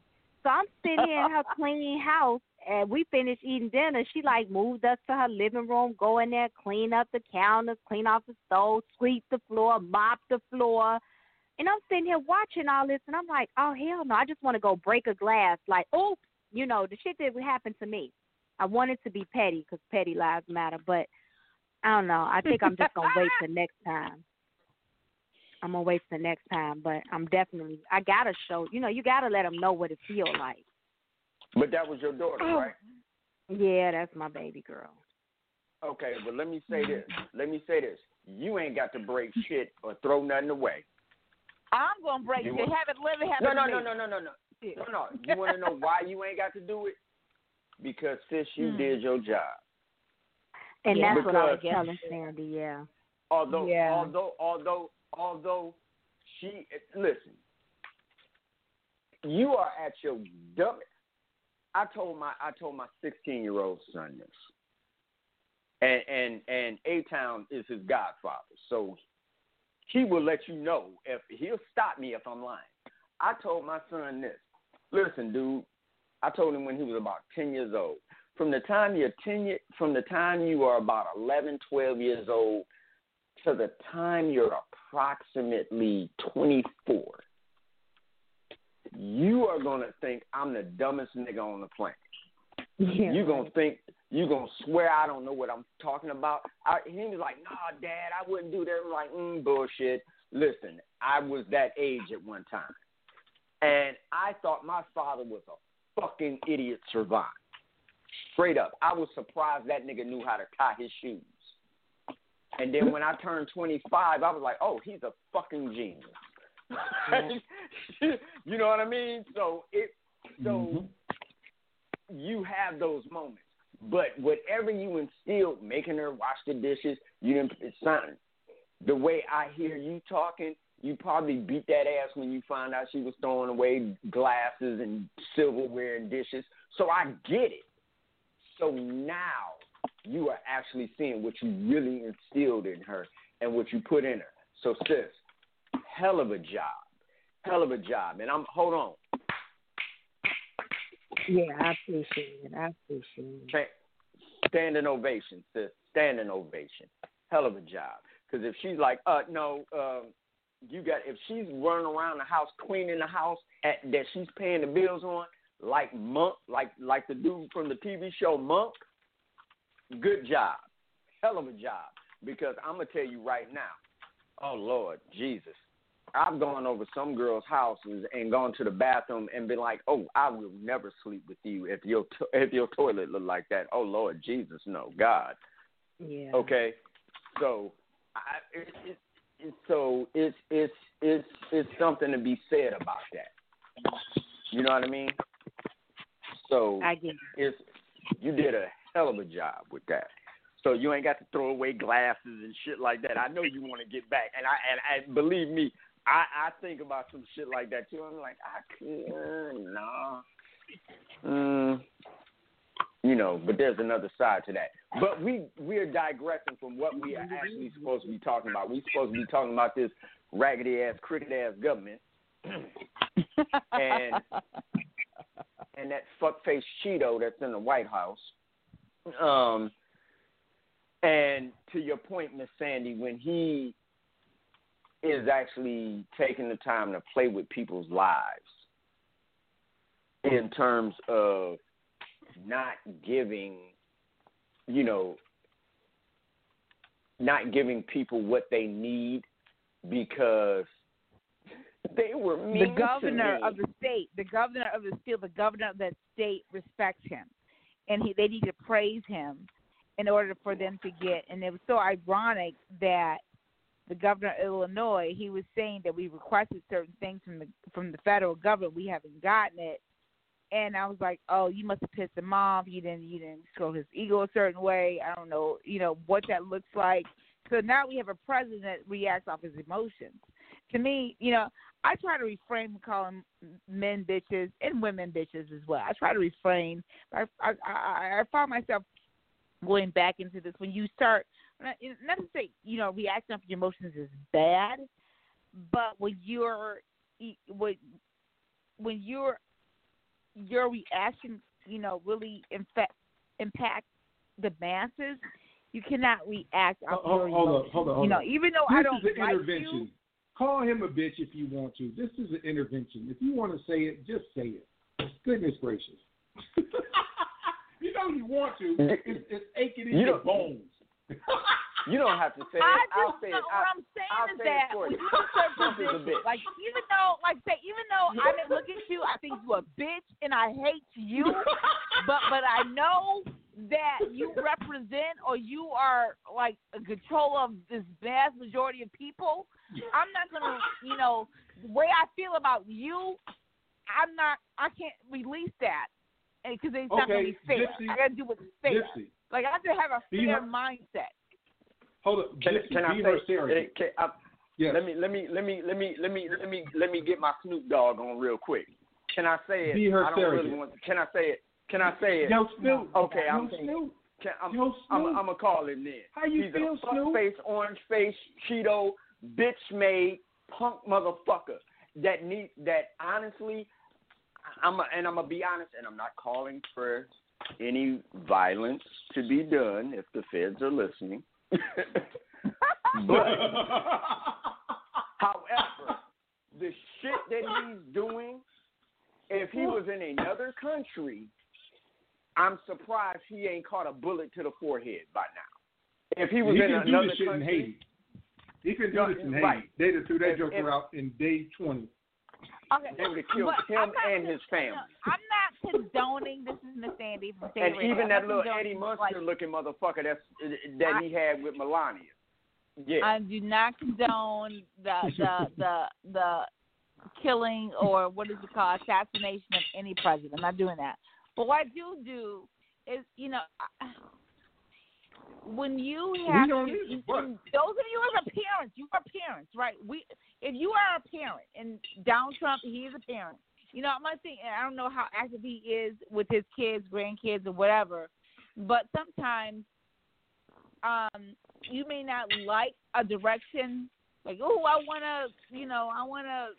So I'm sitting here in her clean house, and we finished eating dinner. She like moved us to her living room, go in there, clean up the counters, clean off the stove, sweep the floor, mop the floor. And I'm sitting here watching all this, and I'm like, oh hell no! I just want to go break a glass. Like, oops, you know, the shit that would happen to me. I wanted to be petty because petty lives matter, but I don't know. I think I'm just gonna wait till next time. I'm gonna wait till next time, but I'm definitely. I gotta show. You know, you gotta let them know what it feel like. but that was your daughter, right? Yeah, that's my baby girl. Okay, but let me say this. Let me say this. You ain't got to break shit or throw nothing away. I'm gonna break You it. want- Have it live it. Have No, it no, live. no, no, no, no, no. No, no. You want to know why you ain't got to do it? Because sis, you Hmm. did your job. And Yeah. that's what I was telling Sandy. Yeah. Although, Yeah. although, although, although she listen, you are at your dumbest. I told my I told my 16 year old son this, and and and A Town is his godfather, so he will let you know if he'll stop me if I'm lying. I told my son this. Listen, dude. I told him when he was about 10 years old. From the time you're 10 year, from the time you are about 11, 12 years old to the time you're approximately 24, you are going to think I'm the dumbest nigga on the planet. Yeah. you going to think, you going to swear I don't know what I'm talking about. I, he was like, nah, Dad, I wouldn't do that. I'm like, mm, bullshit. Listen, I was that age at one time. And I thought my father was a fucking idiot savant. Straight up. I was surprised that nigga knew how to tie his shoes. And then when I turned 25, I was like, oh, he's a fucking genius. you know what I mean? So it, so Mhm. you have those moments. But whatever you instilled, making her wash the dishes, you didn't. It's something. The way I hear you talking, you probably beat that ass when you found out she was throwing away glasses and silverware and dishes. So I get it. So now you are actually seeing what you really instilled in her and what you put in her. So sis, hell of a job, hell of a job. And I'm hold on. Yeah, I appreciate it. I appreciate it. Standing ovation, sis. Standing ovation. Hell of a job. Because if she's like, uh, no, um, you got. If she's running around the house cleaning the house at, that she's paying the bills on, like Monk, like like the dude from the TV show Monk. Good job. Hell of a job. Because I'm gonna tell you right now. Oh Lord Jesus. I've gone over some girls' houses and gone to the bathroom and been like, "Oh, I will never sleep with you if your to- if your toilet look like that." Oh Lord Jesus, no, God. Yeah. Okay, so I, it, it, it, so it's it's it's it's something to be said about that. You know what I mean? So I get it. it's you did a hell of a job with that. So you ain't got to throw away glasses and shit like that. I know you want to get back, and I and, and believe me, I I think about some shit like that too. I'm like, I could no. Mm, you know, but there's another side to that. But we we're digressing from what we are actually supposed to be talking about. We're supposed to be talking about this raggedy ass, crooked ass government, and and that fuckface Cheeto that's in the White House. Um, and to your point, Miss Sandy, when he is actually taking the time to play with people's lives in terms of not giving, you know, not giving people what they need because they were mean the governor of the state, the governor of the state, the governor of that state respects him, and he they need to praise him in order for them to get. And it was so ironic that the governor of Illinois he was saying that we requested certain things from the from the federal government, we haven't gotten it. And I was like, oh, you must have pissed him off. You didn't, you didn't stroke his ego a certain way. I don't know, you know what that looks like. So now we have a president that reacts off his emotions. To me, you know, I try to refrain from calling men bitches and women bitches as well. I try to refrain. I I I, I find myself going back into this when you start. Not to say you know reacting off your emotions is bad, but when you're when when you're your reaction, you know, really impact impact the masses. You cannot react off Hold, your hold emotions. up, hold up, hold you know, even though this I don't is an like intervention. you, Call him a bitch if you want to. This is an intervention. If you want to say it, just say it. Goodness gracious. you know you want to. It's, it's aching in You your bones. You don't have to say it. I I'll just say know it. what I, I'm saying I'll is say it that when you. you start Trump is a position, bitch. like even though, like say, even though I may look at you, I think you a bitch and I hate you, but but I know that you represent or you are like a control of this vast majority of people. I'm not gonna, you know, the way I feel about you, I'm not, I can't release that because it's not gonna be fair. Gypsy, I gotta do what's fair. Gypsy, Like I have to have a Do you fair have- mindset. hold up. Can, Gypsy, can I be say? her Sarah. eh, Can, I, Yes. Let me let me let me let me let me let me let me get my Snoop Dogg on real quick. Can I say it? Be her I don't really surrogate. want. Can I say it? Can I say it? Yo, Snoop. Okay, I'm Snoop. Can, I'm, Yo, I'm, Snoop. I'm gonna call him then. How you He's feel, a Snoop? face, orange face, Cheeto, bitch made, punk motherfucker that need that honestly. I'm a, and I'm gonna be honest, and I'm not calling for any violence to be done if the feds are listening. but However, the shit that he's doing, if he was in another country, I'm surprised he ain't caught a bullet to the forehead by now. If he was he in can do another this shit in country, Haiti. He can do No, this in Haiti. right. They just threw that If- joker out in day 20. Okay. they would have killed But him I'm and his family. I'm not condoning. This is Miss Sandy from State And Radio. even I'm that little condoning, Eddie like, looking motherfucker that's that he had with Melania. Yeah. I do not condone the the the the killing or what is it called assassination of any president. I'm not doing that. But what I do do is, you know, when you have to, you- those of you as a parent, you are parents, right? We, if you are a parent, and Donald Trump, he is a parent. You know, I'm not saying I don't know how active he is with his kids, grandkids, or whatever, but sometimes um, you may not like a direction, like, oh, I want to, you know, I want to,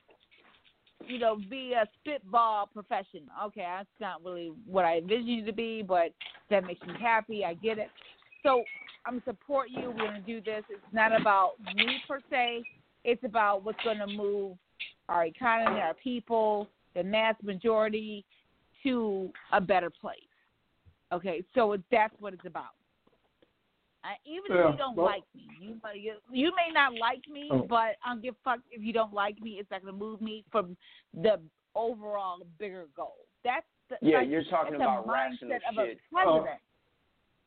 you know, be a spitball professional. Okay, that's not really what I envisioned you to be, but that makes me happy. I get it. So I'm gonna support you. We're gonna do this. It's not about me per se. It's about what's gonna move our economy, our people, the mass majority to a better place. Okay, so that's what it's about. Uh, even if you don't well- like me, you, you you may not like me, Oh. but I don't give a fuck if you don't like me. It's not gonna move me from the overall bigger goal. That's the, Yeah, like, you're talking that's a about rational mindset of a shit. president.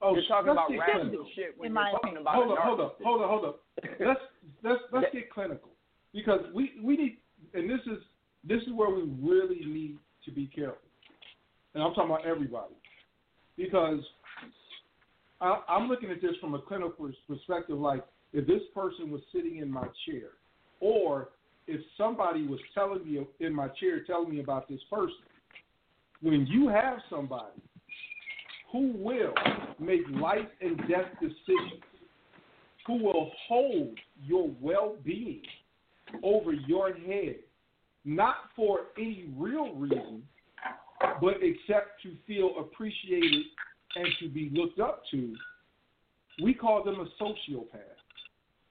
Oh, You're talking about get rational shit when in you're talking opinion. about hold a up, hold up, hold up, hold up. Let's let's let's get clinical because we we need, and this is this is where we really need to be careful. And I'm talking about everybody because I, I'm looking at this from a clinical perspective. Like if this person was sitting in my chair, or if somebody was telling me in my chair, telling me about this person. When you have somebody who will make life and death decisions, who will hold your well-being over your head, not for any real reason, but except to feel appreciated and to be looked up to, we call them a sociopath.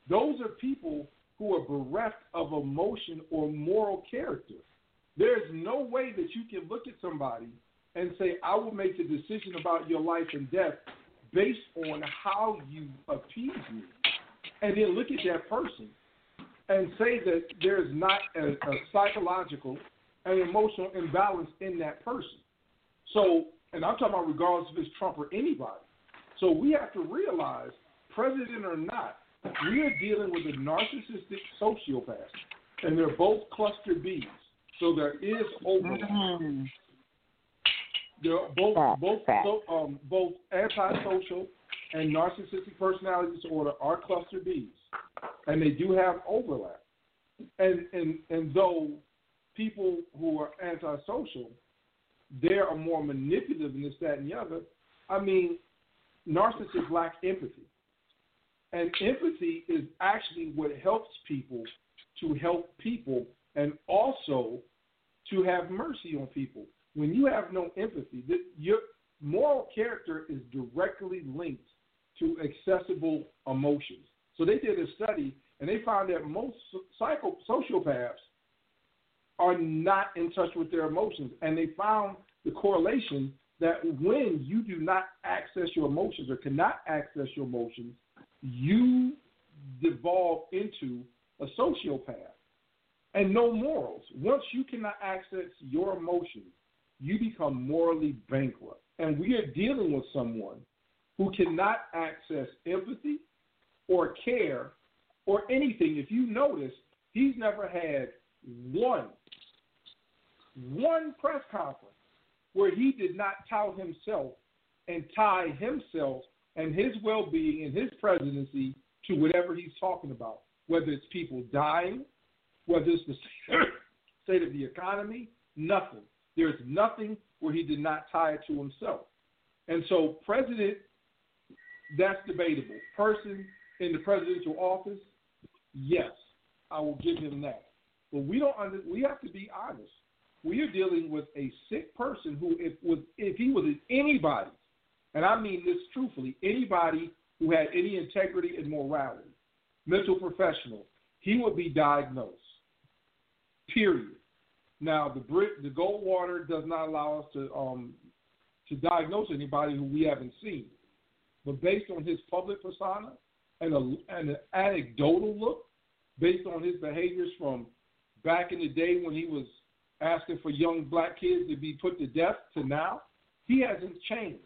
Those are people who are bereft of emotion or moral character. There's no way that you can look at somebody and say, I will make the decision about your life and death based on how you appease me. And then look at that person and say that there's not a, a psychological and emotional imbalance in that person. So, and I'm talking about regardless if it's Trump or anybody. So we have to realize, president or not, we are dealing with a narcissistic sociopath, and they're both cluster Bs. So there is overlap. Mm-hmm. They're both Fact, both so, um, both antisocial and narcissistic personality disorder are cluster Bs, and they do have overlap. And and and though people who are antisocial, they are more manipulative and this, that, and the other. I mean, narcissists lack empathy. And empathy is actually what helps people to help people and also to have mercy on people. When you have no empathy, your moral character is directly linked to accessible emotions. So they did a study and they found that most psycho sociopaths are not in touch with their emotions. And they found the correlation that when you do not access your emotions or cannot access your emotions, you devolve into a sociopath and no morals. Once you cannot access your emotions, you become morally bankrupt. And we are dealing with someone who cannot access empathy or care or anything. If you notice, he's never had one, one press conference where he did not tout himself and tie himself and his well being and his presidency to whatever he's talking about, whether it's people dying, whether it's the state of the economy, nothing. There's nothing where he did not tie it to himself. And so, president, that's debatable. Person in the presidential office, yes, I will give him that. But we don't. Under, we have to be honest. We are dealing with a sick person who, if was, if he was anybody, and I mean this truthfully, anybody who had any integrity and morality, mental professional, he would be diagnosed. Period. Now, the Brit, the Goldwater does not allow us to um, to diagnose anybody who we haven't seen, but based on his public persona and, a, and an anecdotal look, based on his behaviors from back in the day when he was asking for young black kids to be put to death to now, he hasn't changed.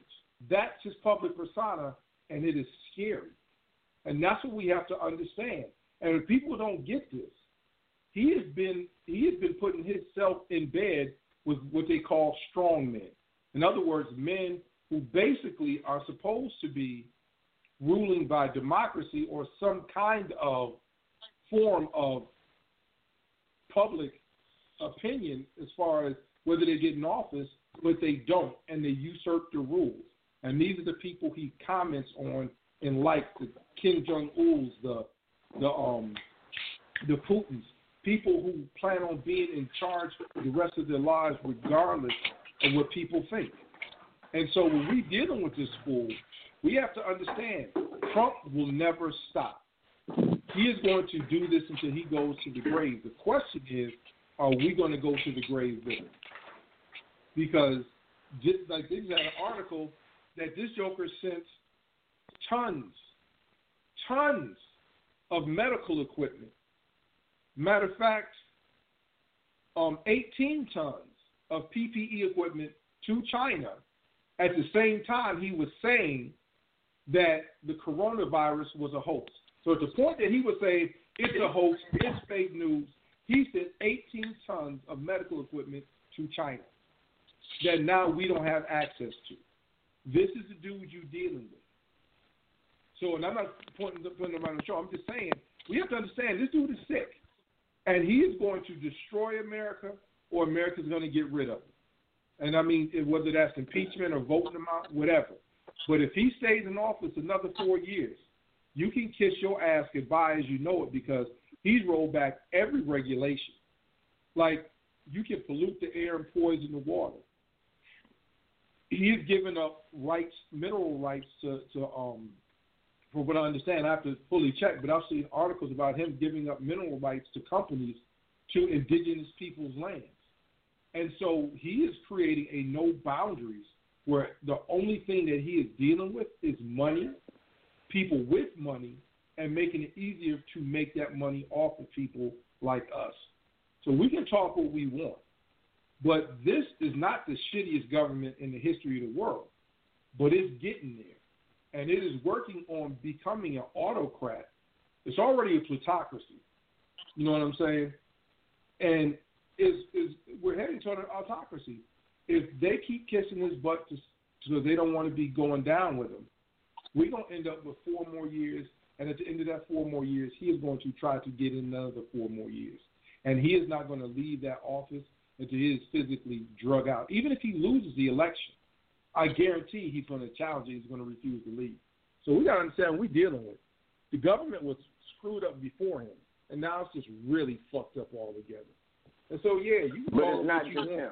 That's his public persona, and it is scary. And that's what we have to understand. And if people don't get this, he has been he has been putting himself in bed with what they call strong men. In other words, men who basically are supposed to be ruling by democracy or some kind of form of public opinion as far as whether they get in office, but they don't, and they usurp the rules. And these are the people he comments on and likes the Kim Jong Il's, the the um the Putins, people who plan on being in charge the rest of their lives regardless of what people think. And so when we dealing with this fool, we have to understand Trump will never stop. He is going to do this until he goes to the grave. The question is, are we going to go to the grave him? Because just like this had an article that this Joker sent tons, tons of medical equipment. Matter of fact, um, 18 tons of PPE equipment to China at the same time he was saying that the coronavirus was a hoax. So at the point that he was saying it's a hoax, it's fake news, he sent 18 tons of medical equipment to China that now we don't have access to. This is the dude you're dealing with. So, and I'm not pointing putting them on the show. I'm just saying we have to understand this dude is sick, and he is going to destroy America, or America's going to get rid of him. And I mean, whether that's impeachment or voting him out, whatever. But if he stays in office another four years, you can kiss your ass goodbye as you know it because he's rolled back every regulation. Like you can pollute the air and poison the water. He has given up rights, mineral rights to, to um, from what I understand, I have to fully check, but I've seen articles about him giving up mineral rights to companies to indigenous people's lands. And so he is creating a no boundaries where the only thing that he is dealing with is money, people with money, and making it easier to make that money off of people like us. So we can talk what we want, but this is not the shittiest government in the history of the world, but it's getting there. And it is working on becoming an autocrat. It's already a plutocracy. You know what I'm saying? And is is we're heading toward an autocracy. If they keep kissing his butt to, so they don't want to be going down with him, we're gonna end up with four more years. And at the end of that four more years, he is going to try to get another four more years. And he is not going to leave that office until he is physically drug out. Even if he loses the election, I guarantee he's going to challenge it. He's going to refuse to leave. So we got to understand what we're dealing with. The government was screwed up before him, and now it's just really fucked up altogether. And so, yeah, you can But call it's not just want. him.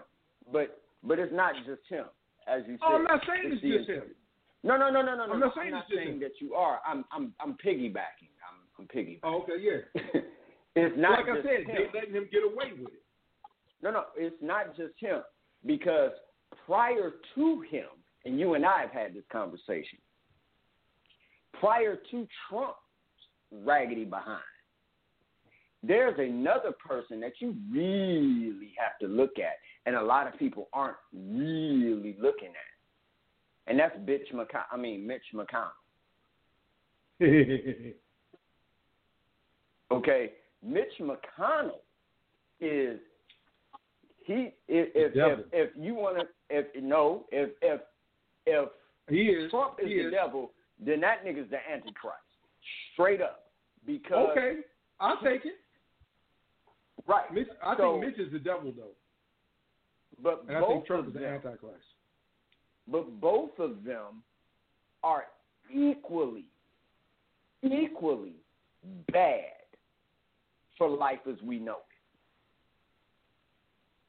But but it's not just him, as you said. Oh, I'm not saying it's the- just him. No, no, no, no, no, I'm no. not no. saying I'm not saying that you are. I'm I'm I'm piggybacking. I'm I'm piggybacking. Oh, okay, yeah. it's not like I said, him. they letting him get away with it. No, no, it's not just him because prior to him, and you and I have had this conversation. Prior to Trump's raggedy behind, there's another person that you really have to look at, and a lot of people aren't really looking at, and that's Bitch McConnell. I mean Mitch McConnell. Okay, Mitch McConnell is he if if if, if you want to if no if if if he is. Trump is he the is. devil, then that nigga's the antichrist, straight up. Because Okay, I'll take it. right, Mitch, I So- think Mitch is the devil, though, but and I think Trump is the Antichrist. But both of them are equally equally bad for life as we know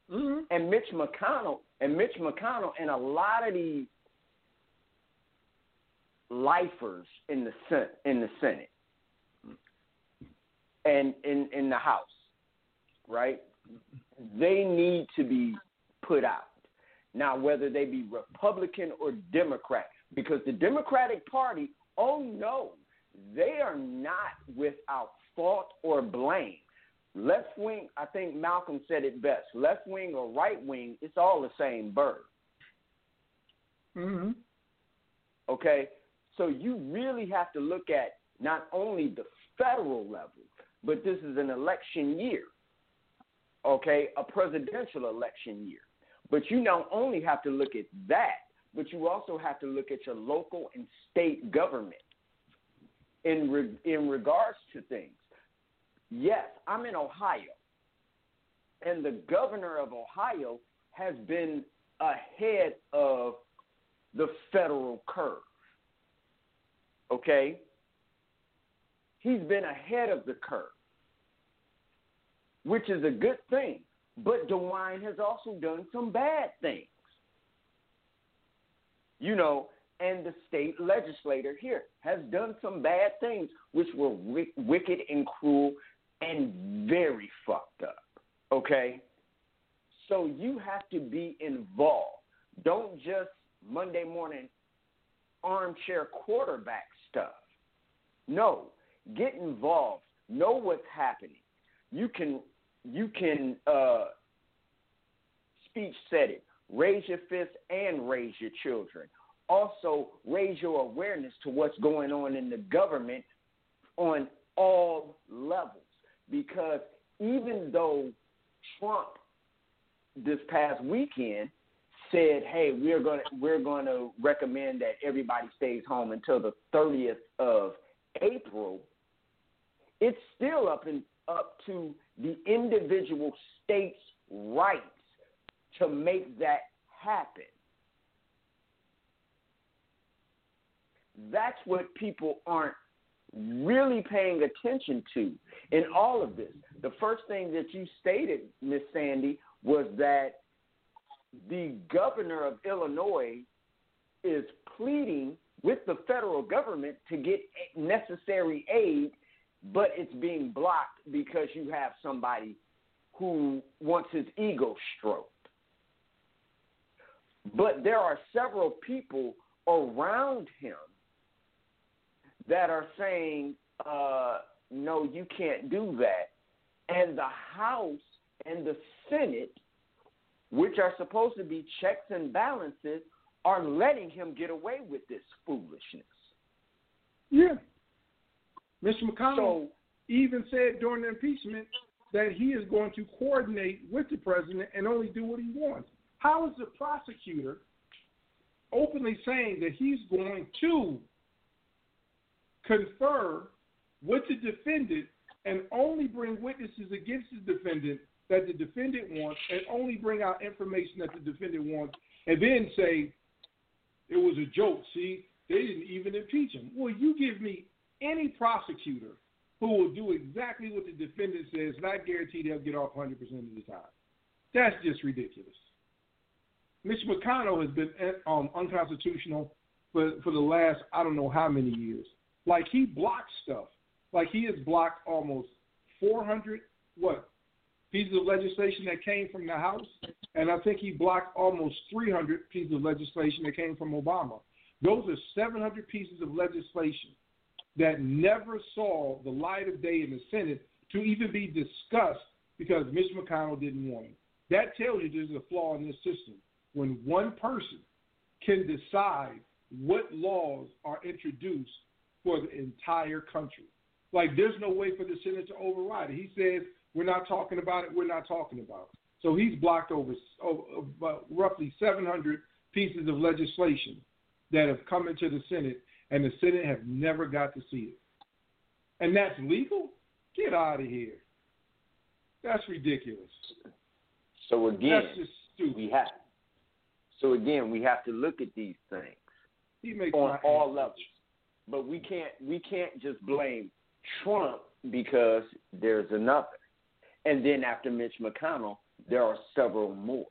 it. Mm-hmm. and Mitch McConnell and Mitch McConnell and a lot of these lifers in the Senate, in the Senate and in in the House, right? They need to be put out. Now, whether they be Republican or Democrat, because the Democratic Party, oh no, they are not without fault or blame. Left wing, I think Malcolm said it best. Left wing or right wing, it's all the same bird. Mm-hmm. Okay? So you really have to look at not only the federal level, but this is an election year. Okay? A presidential election year. But you not only have to look at that, but you also have to look at your local and state government in re- in regards to things. Yes, I'm in Ohio, and the governor of Ohio has been ahead of the federal curve. Okay? He's been ahead of the curve, which is a good thing. But DeWine has also done some bad things. You know, and the state legislator here has done some bad things, which were wick- wicked and cruel and very fucked up. Okay? So you have to be involved. Don't just Monday morning armchair quarterback stuff. No, get involved. Know what's happening. You can you can uh speech set it. Raise your fist and raise your children. Also raise your awareness to what's going on in the government on all levels. Because even though Trump this past weekend said, "Hey, we're going to we're going to recommend that everybody stays home until the 30th of April." It's still up and up to the individual states' rights to make that happen. That's what people aren't really paying attention to in all of this. The first thing that you stated, Miss Sandy, was that the governor of Illinois is pleading with the federal government to get necessary aid, but it's being blocked because you have somebody who wants his ego stroked. But there are several people around him that are saying, uh, no, you can't do that. And the House and the Senate, which are supposed to be checks and balances, are letting him get away with this foolishness. Yeah. Mr. McConnell So, even said during the impeachment that he is going to coordinate with the president and only do what he wants. How is the prosecutor openly saying that he's going to confer with the defendant and only bring witnesses against the defendant that the defendant wants and only bring out information that the defendant wants and then say it was a joke. See, they didn't even impeach him. Well, you give me any prosecutor who will do exactly what the defendant says, and I guarantee they'll get off 100% of the time. That's just ridiculous. Mitch McConnell has been um, unconstitutional for, for the last, I don't know how many years. Like, he blocks stuff. Like, he has blocked almost 400, what, pieces of legislation that came from the House, and I think he blocked almost 300 pieces of legislation that came from Obama. Those are 700 pieces of legislation that never saw the light of day in the Senate to even be discussed because Mitch McConnell didn't want it. That tells you there's a flaw in this system. When one person can decide what laws are introduced for the entire country. Like, there's no way for the Senate to override it. He says, we're not talking about it, we're not talking about it. So he's blocked over, over roughly 700 pieces of legislation that have come into the Senate, and the Senate have never got to see it. And that's legal? Get out of here. That's ridiculous. so again, That's just stupid. we have. So again, we have to look at these things He makes on all levels. But we can't we can't just blame Trump because there's another. And then after Mitch McConnell, there are several more.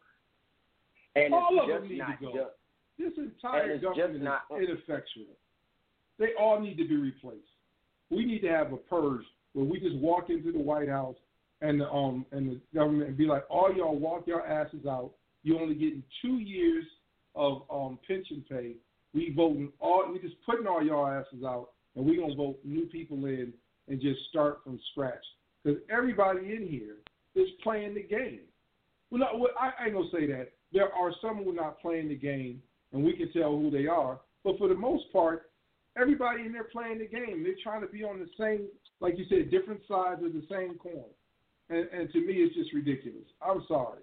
And All it's of them just need to not go. just This entire And it's just government not- is ineffectual. They all need to be replaced. We need to have a purge where we just walk into the White House and the um and the government and be like, all y'all walk your asses out. You only getting two years of um pension pay. We voting all we just putting all y'all asses out and we gonna vote new people in and just start from scratch. Because everybody in here is playing the game. Well, no, well, I, I ain't gonna say that. There are some who are not playing the game, and we can tell who they are. But for the most part, everybody in there playing the game. They're trying to be on the same, like you said, different sides of the same coin. And, and to me, it's just ridiculous. I'm sorry.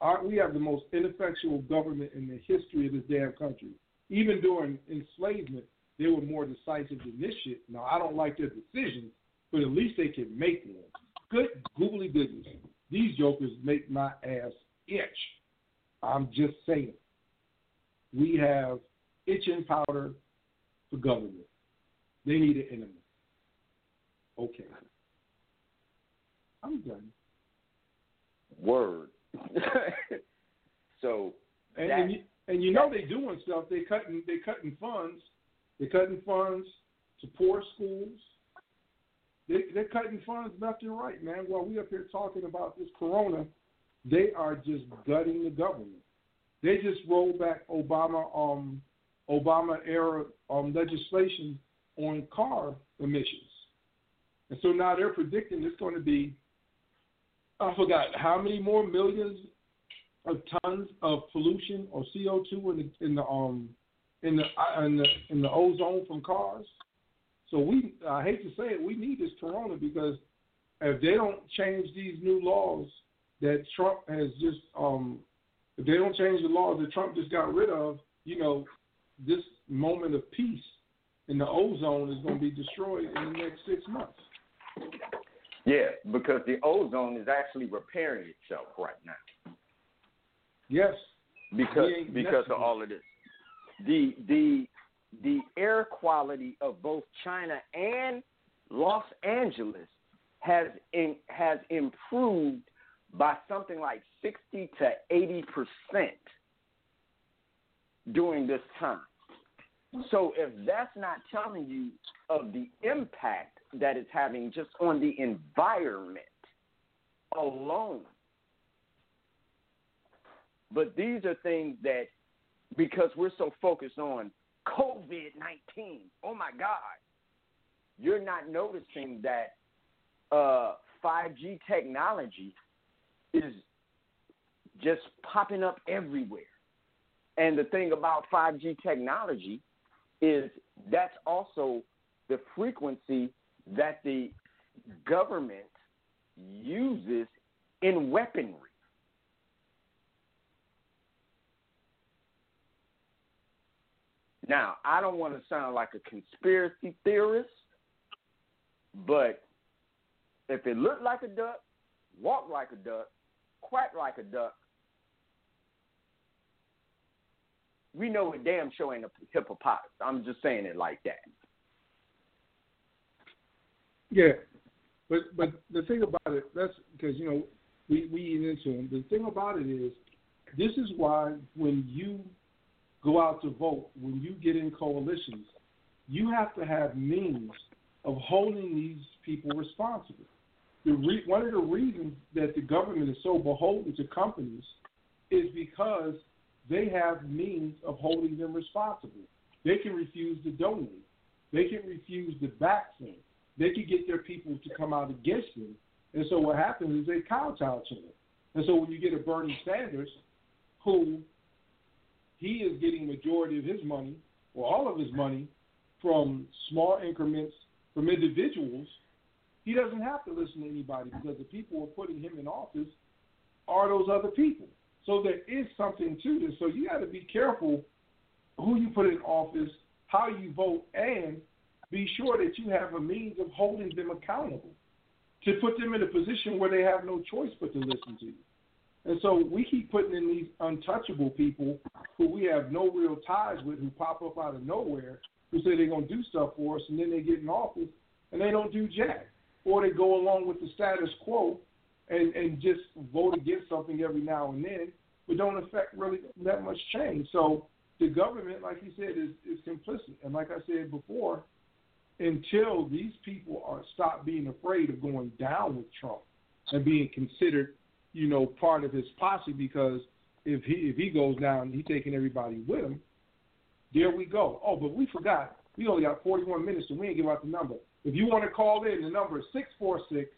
Our, we have the most ineffectual government in the history of this damn country. Even during enslavement, they were more decisive than this shit. Now, I don't like their decisions, but at least they can make one. Good googly goodness. These jokers make my ass itch. I'm just saying. We have itching powder for government. They need an enemy. Okay. I'm done. word. so And, that, and, you, and you know they doing stuff. They cutting they cutting funds. They cutting funds to poor schools. They they're cutting funds left and right, man. While we up here talking about this corona, they are just gutting the government. They just rolled back Obama um Obama era um legislation on car emissions. And so now they're predicting it's going to be I forgot how many more millions of tons of pollution or CO two in the in the um in the uh, in the in the ozone from cars. So we I hate to say it, we need this corona because if they don't change these new laws that Trump has just um if they don't change the laws that Trump just got rid of, you know, this moment of peace in the ozone is going to be destroyed in the next six months. Yeah, because the ozone is actually repairing itself right now. Yes. Because because of all of this. The the the air quality of both China and Los Angeles has in, has improved by something like sixty to eighty percent during this time. So if that's not telling you of the impact that it's having just on the environment alone. But these are things that because we're so focused on COVID 19, oh my God, you're not noticing that uh, 5G technology is just popping up everywhere. And the thing about 5G technology is that's also the frequency that the government uses in weaponry. Now, I don't want to sound like a conspiracy theorist, but if it looked like a duck, walked like a duck, quacked like a duck, we know it damn sure ain't a hippopotamus. I'm just saying it like that. Yeah, but but the thing about it, that's because you know we we eat into them. The thing about it is, this is why when you go out to vote, when you get in coalitions, you have to have means of holding these people responsible. The re- one of the reasons that the government is so beholden to companies is because they have means of holding them responsible. They can refuse to donate. They can refuse to them. They can get their people to come out against them. And so what happens is they kowtow to them. And so when you get a Bernie Sanders who he is getting majority of his money or all of his money from small increments from individuals, he doesn't have to listen to anybody because the people who are putting him in office are those other people. So there is something to this. So you got to be careful who you put in office, how you vote, and be sure that you have a means of holding them accountable to put them in a position where they have no choice but to listen to you. And so we keep putting in these untouchable people who we have no real ties with, who pop up out of nowhere, who say they're going to do stuff for us, and then they get in office and they don't do jack, or they go along with the status quo and and just vote against something every now and then, but don't affect really that much change. So the government, like you said, is is complicit, and like I said before, until these people are stop being afraid of going down with Trump and being considered, you know, part of his posse, because if he if he goes down, he's taking everybody with him. There we go. Oh, but we forgot. We only got 41 minutes, so we ain't give out the number. If you want to call in, the number is 646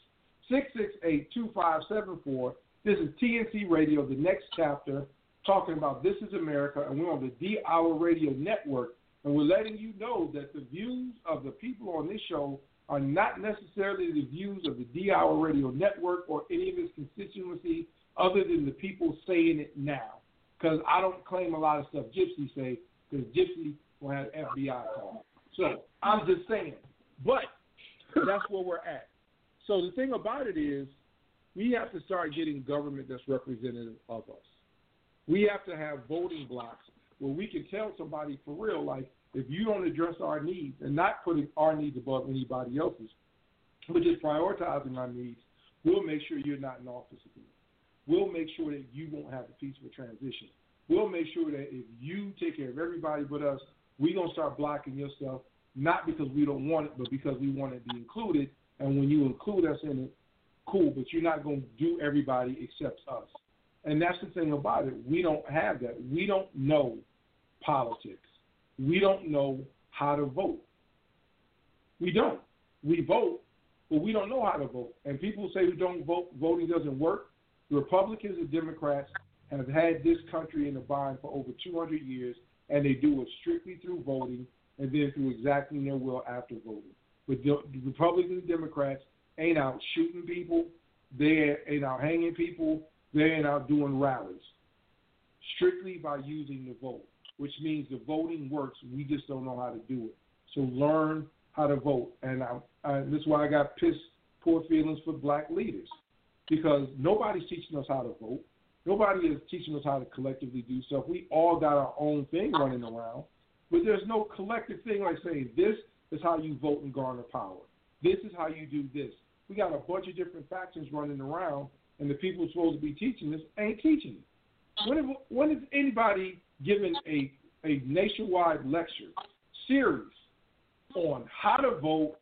668 2574. This is TNC Radio, the next chapter, talking about This is America, and we're on the D Hour Radio Network. And we're letting you know that the views of the people on this show are not necessarily the views of the D Hour Radio Network or any of its constituency, other than the people saying it now. Because I don't claim a lot of stuff Gypsy say, because Gypsy will have FBI call. So I'm just saying. But that's where we're at. So the thing about it is, we have to start getting government that's representative of us. We have to have voting blocks where we can tell somebody for real, like, if you don't address our needs and not putting our needs above anybody else's, but just prioritizing our needs, we'll make sure you're not in office again. We'll make sure that you won't have a peaceful transition. We'll make sure that if you take care of everybody but us, we're going to start blocking yourself, not because we don't want it, but because we want to be included. And when you include us in it, cool, but you're not going to do everybody except us. And that's the thing about it. We don't have that. We don't know politics. We don't know how to vote. We don't. We vote, but we don't know how to vote. And people say we don't vote, voting doesn't work. The Republicans and Democrats have had this country in a bind for over 200 years, and they do it strictly through voting and then through exacting their will after voting. But the Republicans and Democrats ain't out shooting people, they ain't out hanging people, they ain't out doing rallies. strictly by using the vote, which means the voting works. We just don't know how to do it. So learn how to vote. And I, I, this is why I got pissed, poor feelings for black leaders, because nobody's teaching us how to vote. Nobody is teaching us how to collectively do stuff. We all got our own thing running around, but there's no collective thing like saying this is how you vote and garner power. This is how you do this. We got a bunch of different factions running around, and the people supposed to be teaching this ain't teaching it. When, when is anybody given a a nationwide lecture series on how to vote,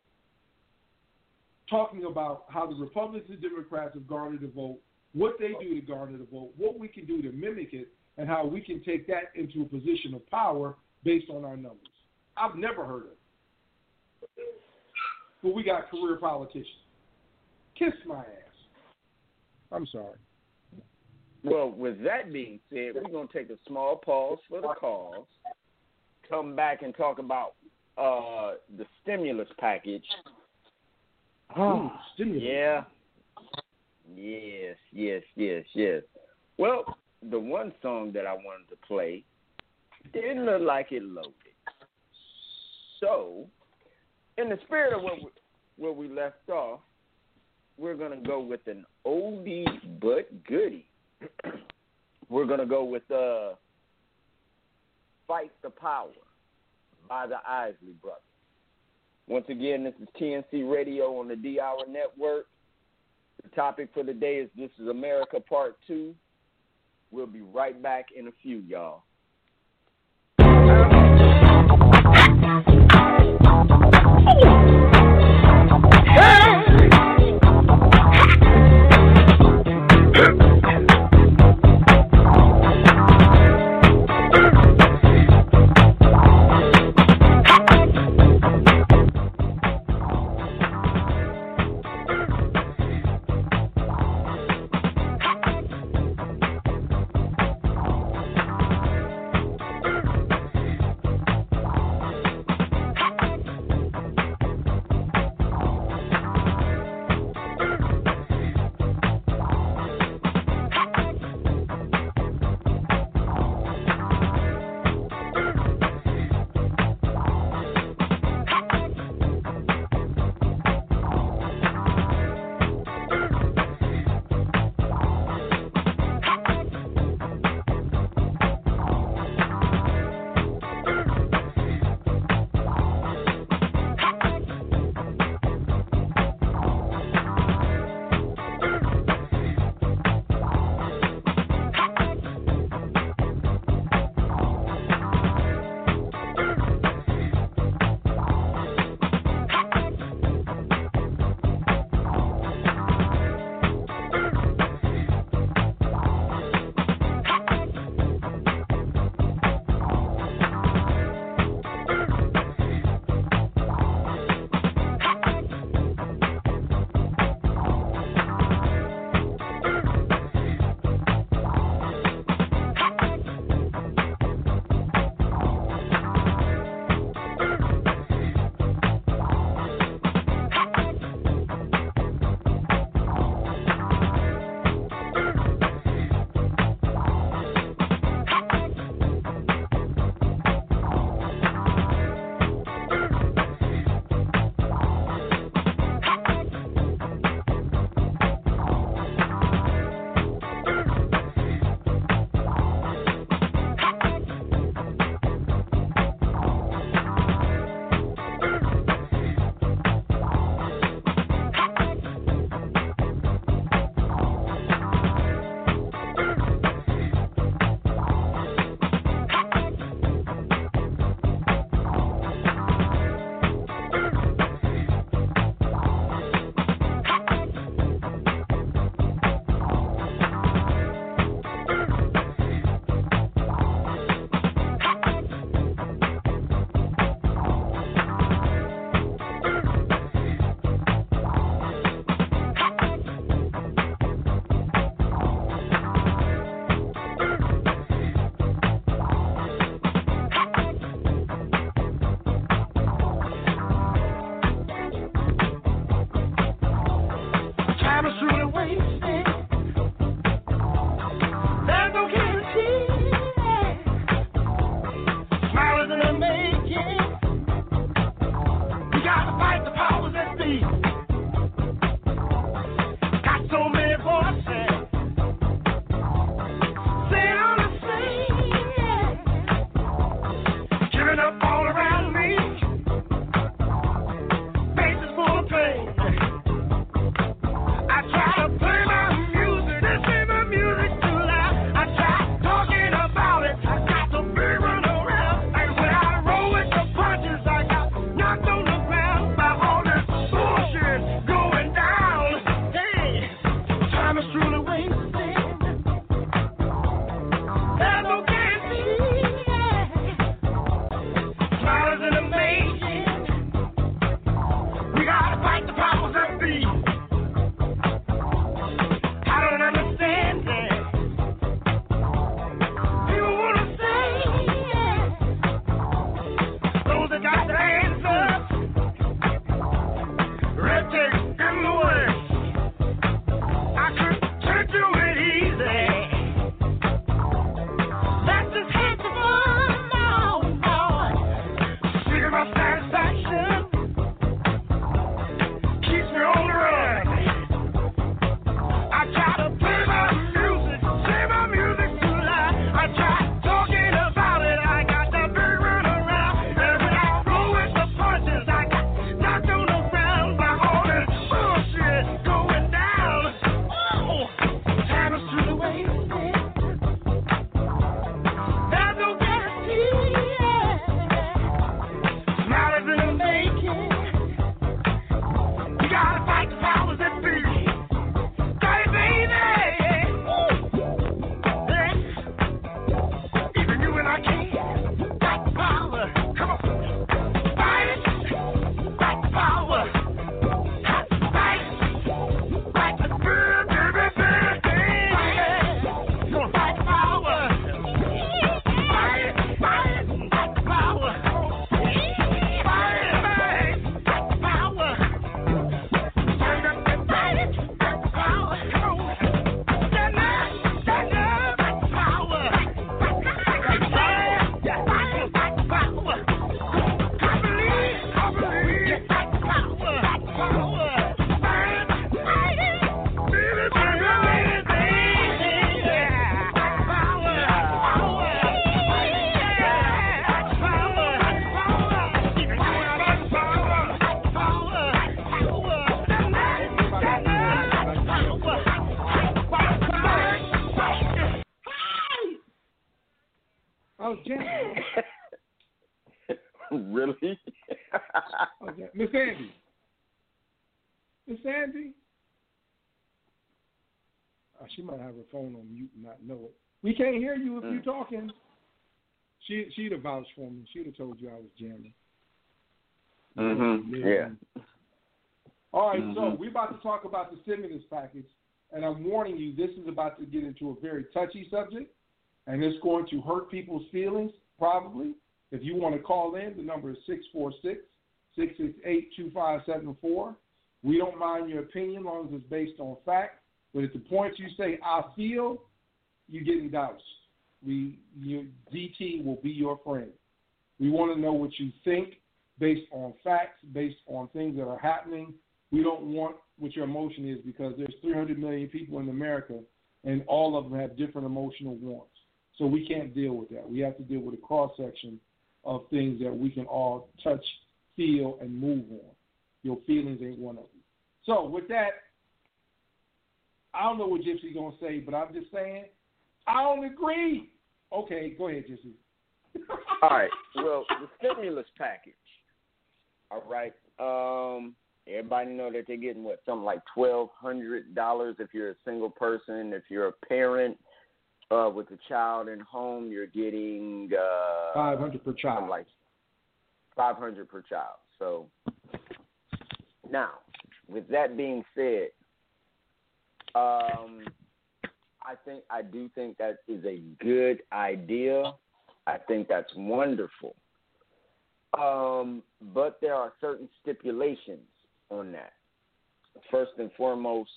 talking about how the Republicans and Democrats have garnered the vote, what they do to garner the vote, what we can do to mimic it, and how we can take that into a position of power based on our numbers. I've never heard of it. But we got career politicians. Kiss my ass. I'm sorry. Well, with that being said, we're going to take a small pause for the calls, come back and talk about uh, the stimulus package. Ooh, stimulus. Yeah. Yes, yes, yes, yes. Well, the one song that I wanted to play didn't look like it loaded. So, in the spirit of where we, where we left off, we're to go with an oldie but goodie. we're to go with uh, Fight the Power by the Isley Brothers. Once again, this is TNC Radio on the D Hour Network. The topic for the day is This is America Part 2. We'll be right back in a few, y'all. She might have her phone on mute and not know it. We can't hear you if you're talking. She she'd have vouched for me. She'd have told you I was jamming. Mm-hmm. Yeah. All right, so Mhm. we're about to talk about the stimulus package, and I'm warning you, this is about to get into a very touchy subject, and it's going to hurt people's feelings, probably. If you want to call in, the number is 646 668 2574. We don't mind your opinion as long as it's based on fact, but at the point you say, I feel, you're getting doused. We, DT will be your friend. We want to know what you think based on facts, based on things that are happening. We don't want what your emotion is because there's 300 million people in America, and all of them have different emotional wants. So we can't deal with that. We have to deal with a cross section of things that we can all touch, feel, and move on. Your feelings ain't one of them. So with that, I don't know what Gypsy's gonna say, but I'm just saying I don't agree. Okay, go ahead, Gypsy. All right. Well, the stimulus package. All right. Um, everybody know that they're getting what something like twelve hundred dollars if you're a single person. If you're a parent uh, with a child in home, you're getting uh, 500 per child. like five hundred per child. So now, with that being said, um, I think I do think that is a good idea. I think that's wonderful. Um, but there are certain stipulations on that. First and foremost,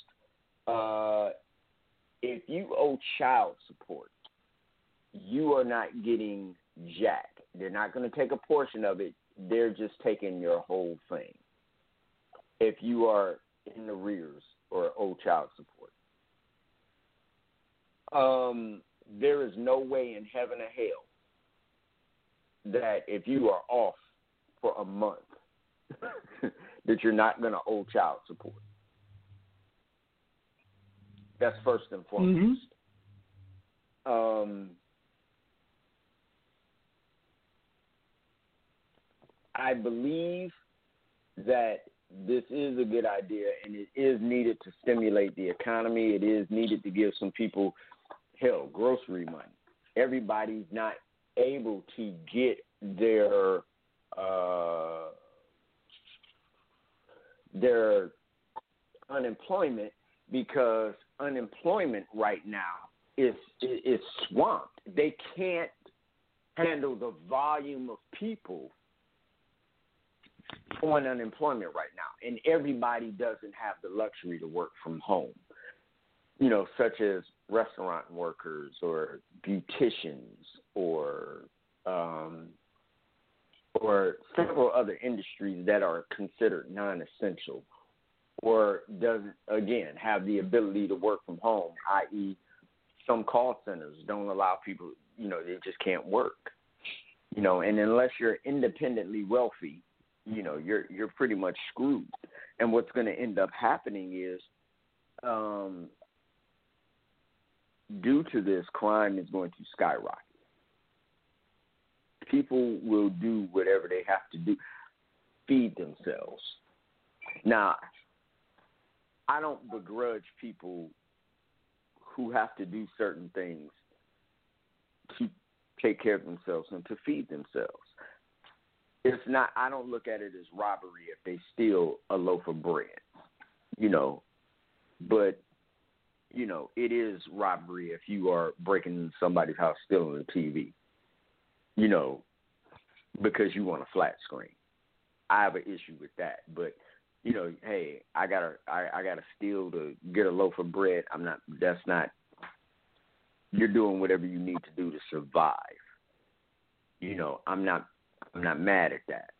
uh, if you owe child support, you are not getting jack. They're not going to take a portion of it. They're just taking your whole thing. If you are in the rears or owe child support, um, there is no way in heaven or hell that if you are off for a month, that you're not going to owe child support. That's first and foremost. Um, I believe that this is a good idea and it is needed to stimulate the economy. It is needed to give some people, hell, grocery money. Everybody's not able to get their uh, their unemployment because unemployment right now is is swamped. They can't handle the volume of people on unemployment right now, and everybody doesn't have the luxury to work from home. You know, such as restaurant workers or beauticians or um, or several other industries that are considered non-essential or doesn't again have the ability to work from home, i.e., some call centers don't allow people, you know, they just can't work. You know, and unless you're independently wealthy, you know, you're you're pretty much screwed. And what's going to end up happening is, um, due to this, crime is going to skyrocket. People will do whatever they have to do, feed themselves. Now, I don't begrudge people who have to do certain things to take care of themselves and to feed themselves. It's not I don't look at it as robbery if they steal a loaf of bread. You know. But you know, it is robbery if you are breaking somebody's house stealing a TV. You know, because you want a flat screen. I have an issue with that. But you know, hey, I gotta I, I gotta steal to get a loaf of bread. I'm not that's not you're doing whatever you need to do to survive. You know, I'm not I'm not mad at that.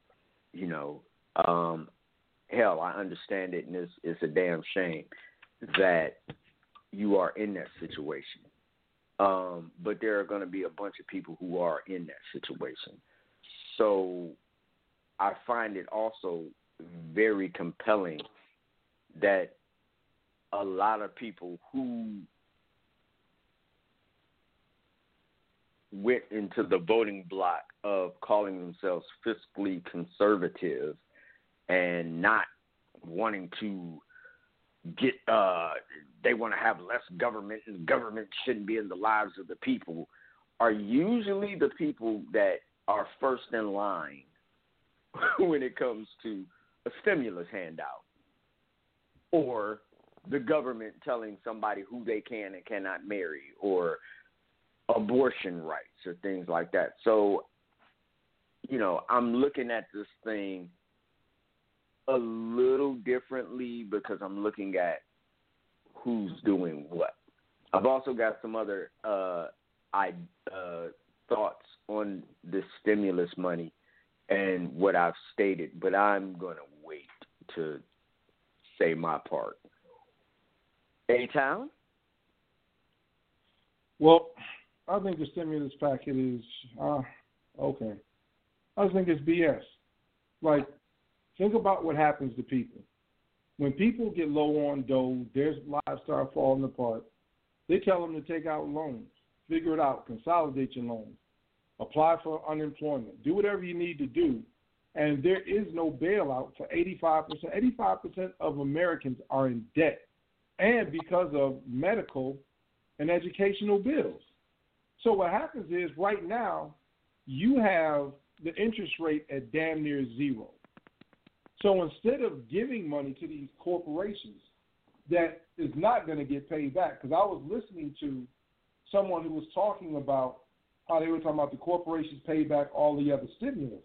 You know, um, hell, I understand it, and it's it's a damn shame that you are in that situation. Um, but there are going to be a bunch of people who are in that situation. So I find it also very compelling that a lot of people who went into the voting block of calling themselves fiscally conservative and not wanting to get uh they want to have less government and government shouldn't be in the lives of the people are usually the people that are first in line when it comes to a stimulus handout or the government telling somebody who they can and cannot marry or abortion rights or things like that. So, you know, I'm looking at this thing a little differently because I'm looking at who's doing what. I've also got some other uh, I uh, thoughts on the stimulus money and what I've stated, but I'm going to wait to say my part. A Town? Well, I think the stimulus packet is uh, okay. I just think it's BS. Like, think about what happens to people when people get low on dough. Their lives start falling apart. They tell them to take out loans, figure it out, consolidate your loans, apply for unemployment, do whatever you need to do. And there is no bailout for 85%. 85% of Americans are in debt, and because of medical and educational bills. So what happens is right now you have the interest rate at damn near zero. So instead of giving money to these corporations that is not going to get paid back, because I was listening to someone who was talking about how they were talking about the corporations pay back all the other stimulus.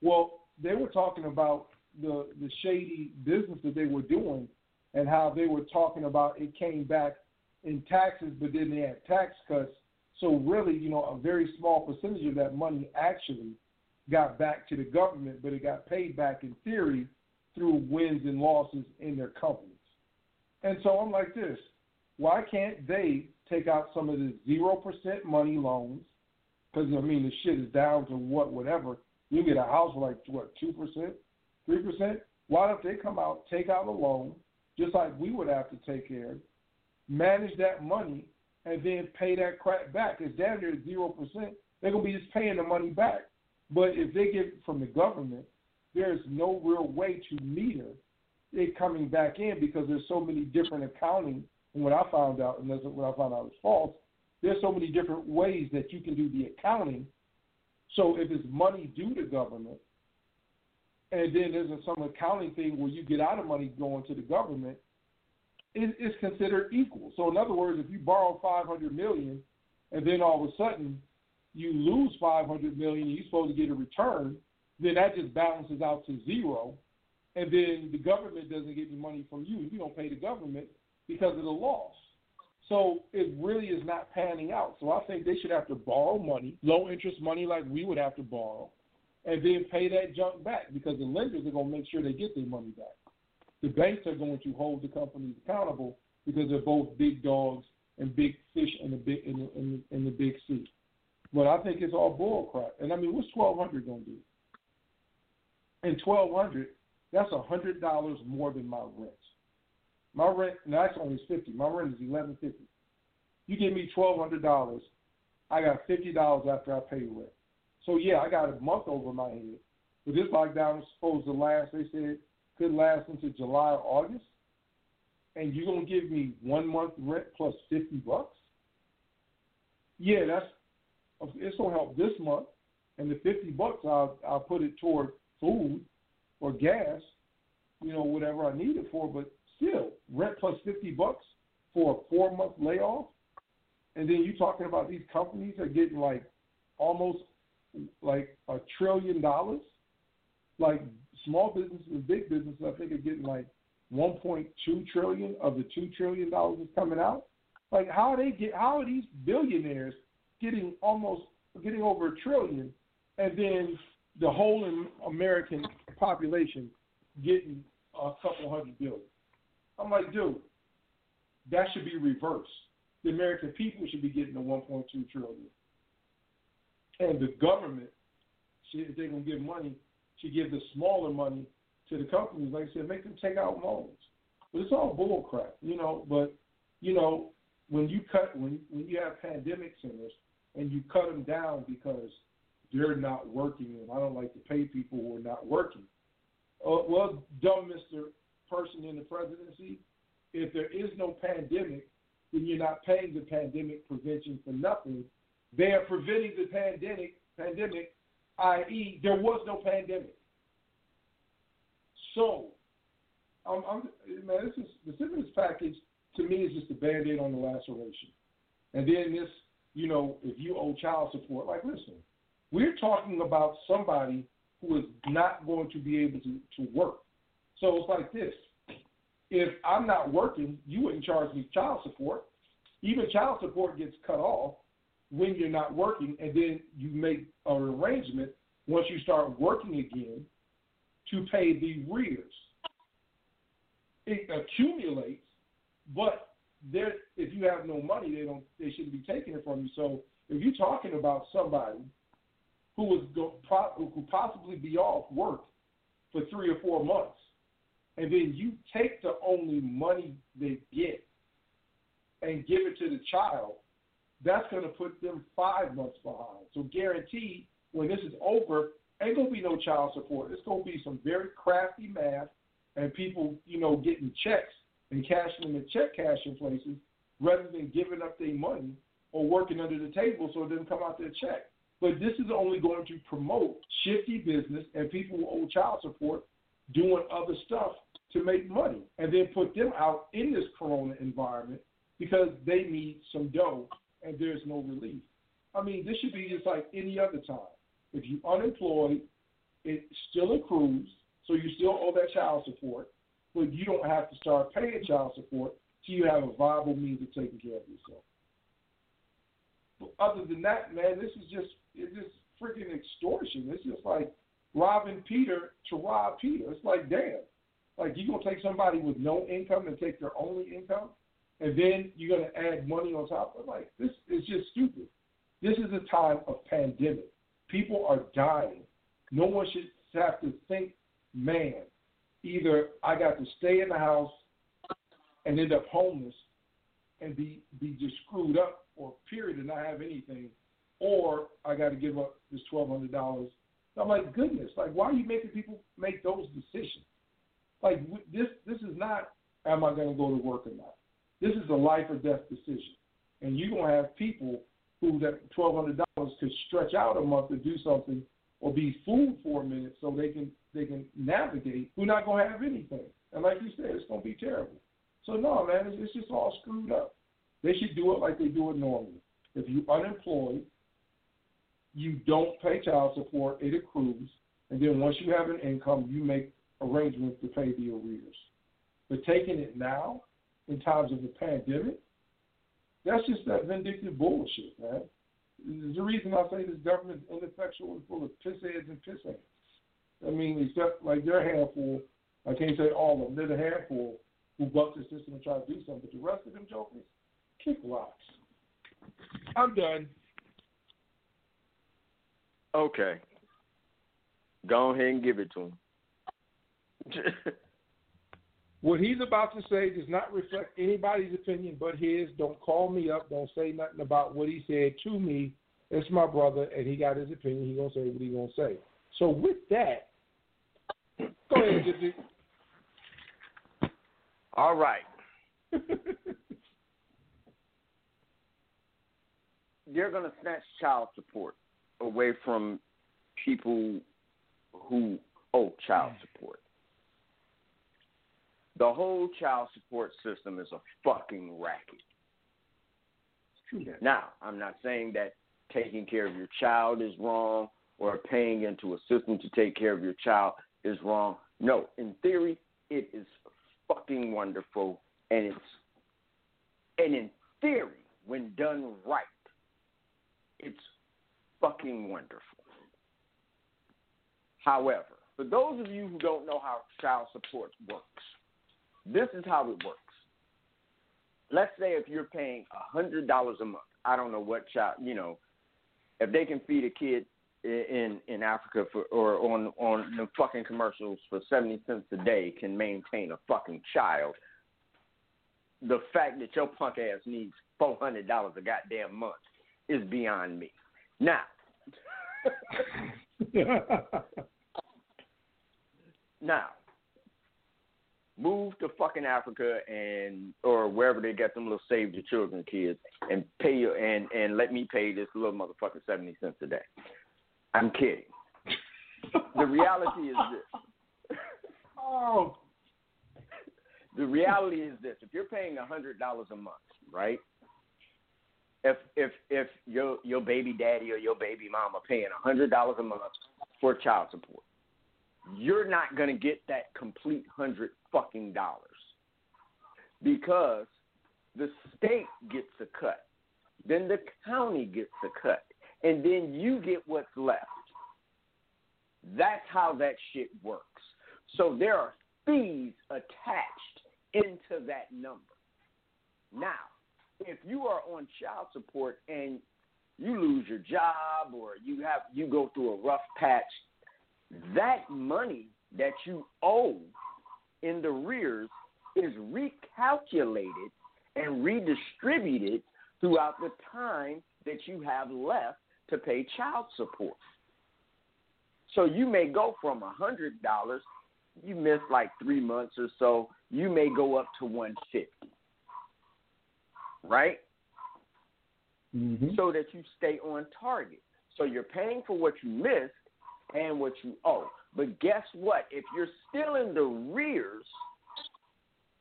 Well, they were talking about the the shady business that they were doing and how they were talking about it came back in taxes, but then they had tax cuts so really, you know, a very small percentage of that money actually got back to the government, but it got paid back in theory through wins and losses in their companies. And so I'm like this: Why can't they take out some of the zero percent money loans? Because I mean, the shit is down to what, whatever. You get a house for like what, two percent, three percent. Why don't they come out, take out a loan, just like we would have to take care, manage that money, and then pay that crap back. It's down there zero percent. They're gonna be just paying the money back. But if they get from the government, there's no real way to meter it coming back in because there's so many different accounting. And what I found out, and that's what I found out was false. There's so many different ways that you can do the accounting. So if it's money due to government, and then there's some accounting thing where you get out of money going to the government, it, it's considered equal. So in other words, if you borrow 500 million and then all of a sudden you lose 500 million, you're supposed to get a return, then that just balances out to zero, and then the government doesn't get any money from you. You don't pay the government because of the loss. So it really is not panning out. So I think they should have to borrow money, low interest money like we would have to borrow, and then pay that junk back because the lenders are going to make sure they get their money back the banks are going to hold the companies accountable because they're both big dogs and big fish in the big in the, in the, in the big sea. But I think it's all bull crap. And I mean, what's twelve hundred going to do? And twelve hundred, that's a hundred dollars more than my rent. My rent, now that's only fifty. My rent is eleven fifty. You give me twelve hundred dollars, I got fifty dollars after I pay rent. So yeah, I got a month over my head. But this lockdown is supposed to last. They said could last into July or August, and you're gonna give me one month rent plus fifty bucks? Yeah, that's it's gonna help this month, and the fifty bucks I'll I'll put it toward food or gas, you know, whatever I need it for. But still, rent plus fifty bucks for a four month layoff, and then you talking about these companies are getting like almost like a trillion dollars, like small businesses and big businesses, I think, are getting like 1.2 trillion of the two trillion dollars is coming out. Like, how are they get? How are these billionaires getting almost getting over a trillion, and then the whole American population getting a couple hundred billion? I'm like, dude, that should be reversed. The American people should be getting the 1.2 trillion, and the government, if they're gonna give money, to give the smaller money to the companies. Like I said, make them take out loans. But it's all bull crap, you know. But you know, when you cut when when you have pandemic centers and you cut them down because they're not working, and I don't like to pay people who are not working. uh, well, dumb Mister Person in the presidency, if there is no pandemic, then you're not paying the pandemic prevention for nothing. They are preventing the pandemic, pandemic, i.e., there was no pandemic. So, I'm, man, this is the stimulus package to me is just a band-aid on the laceration. And then this, you know, if you owe child support, like listen, we're talking about somebody who is not going to be able to, to work. So it's like this. If I'm not working, you wouldn't charge me child support. Even child support gets cut off when you're not working, and then you make an arrangement once you start working again to pay the rears. It accumulates, but there, if you have no money, they don't, they shouldn't be taking it from you. So if you're talking about somebody who was go, who could possibly be off work for three or four months, and then you take the only money they get and give it to the child, that's going to put them five months behind. So guaranteed, when this is over, ain't to be no child support. It's to be some very crafty math and people, you know, getting checks and cashing in check cashing places rather than giving up their money or working under the table so it doesn't come out their check. But this is only going to promote shifty business and people who owe child support doing other stuff to make money and then put them out in this corona environment because they need some dough and there's no relief. I mean, this should be just like any other time. If you're unemployed, it still accrues, so you still owe that child support, but you don't have to start paying child support till you have a viable means of taking care of yourself. But other than that, man, this is just it's just freaking extortion. It's just like robbing Peter to rob Peter. It's like damn, like you gonna take somebody with no income and take their only income, and then you're gonna add money on top of it. like this is just stupid. This is a time of pandemic. People are dying. No one should have to think, man, either I got to stay in the house and end up homeless and be be just screwed up or period and not have anything, or I got to give up this twelve hundred dollars. I'm like, goodness, like why are you making people make those decisions? Like this, this is not, am I going to go to work or not? This is a life or death decision, and you're going to have people who that twelve hundred dollars could stretch out a month to do something or be fooled for a minute so they can they can navigate. Who're not going to have anything, and like you said, it's going to be terrible. So no, man, it's, it's just all screwed up. They should do it like they do it normally. If you're unemployed, you don't pay child support; it accrues, and then once you have an income, you make arrangements to pay the arrears. But taking it now, in times of the pandemic, that's just that vindictive bullshit, man. There's a reason I say this government is ineffectual and full of pissheads and pissheads. I mean, except like they're a handful. I can't say all of them. They're the handful who buck the system and try to do something. But the rest of them jokers, kick rocks. I'm done. Okay. Go ahead and give it to him. What he's about to say does not reflect anybody's opinion but his. Don't call me up. Don't say nothing about what he said to me. It's my brother, and he got his opinion. He gonna say what he gonna say. So with that, go ahead, Gypsy. All right. You're going to snatch child support away from people who owe child support. The whole child support system is a fucking racket. Now, I'm not saying that taking care of your child is wrong or paying into a system to take care of your child is wrong. No, in theory, it is fucking wonderful, and it's and in theory, when done right, it's fucking wonderful. However, for those of you who don't know how child support works, this is how it works. Let's say if you're paying hundred dollars a month, I don't know what child, you know, if they can feed a kid in in Africa for or on on the fucking commercials for seventy cents a day can maintain a fucking child. The fact that your punk ass needs four hundred dollars a goddamn month is beyond me. Now, Now, move to fucking Africa and or wherever they get them little save the children kids and pay you and and let me pay this little motherfucker seventy cents a day. I'm kidding. the reality is this. Oh, the reality is this: if you're paying a hundred dollars a month, right? If if if your your baby daddy or your baby mama paying a hundred dollars a month for child support, you're not gonna get that complete hundred fucking dollars because the state gets a cut, then the county gets a cut, and then you get what's left. That's how that shit works. So there are fees attached into that number. Now, if you are on child support and you lose your job or you have you go through a rough patch, that money that you owe in the rears is recalculated and redistributed throughout the time that you have left to pay child support. So you may go from a hundred dollars, you miss like three months or so, you may go up to one fifty. Right? mm-hmm. So that you stay on target. So you're paying for what you missed and what you owe. But guess what? If you're still in the rears,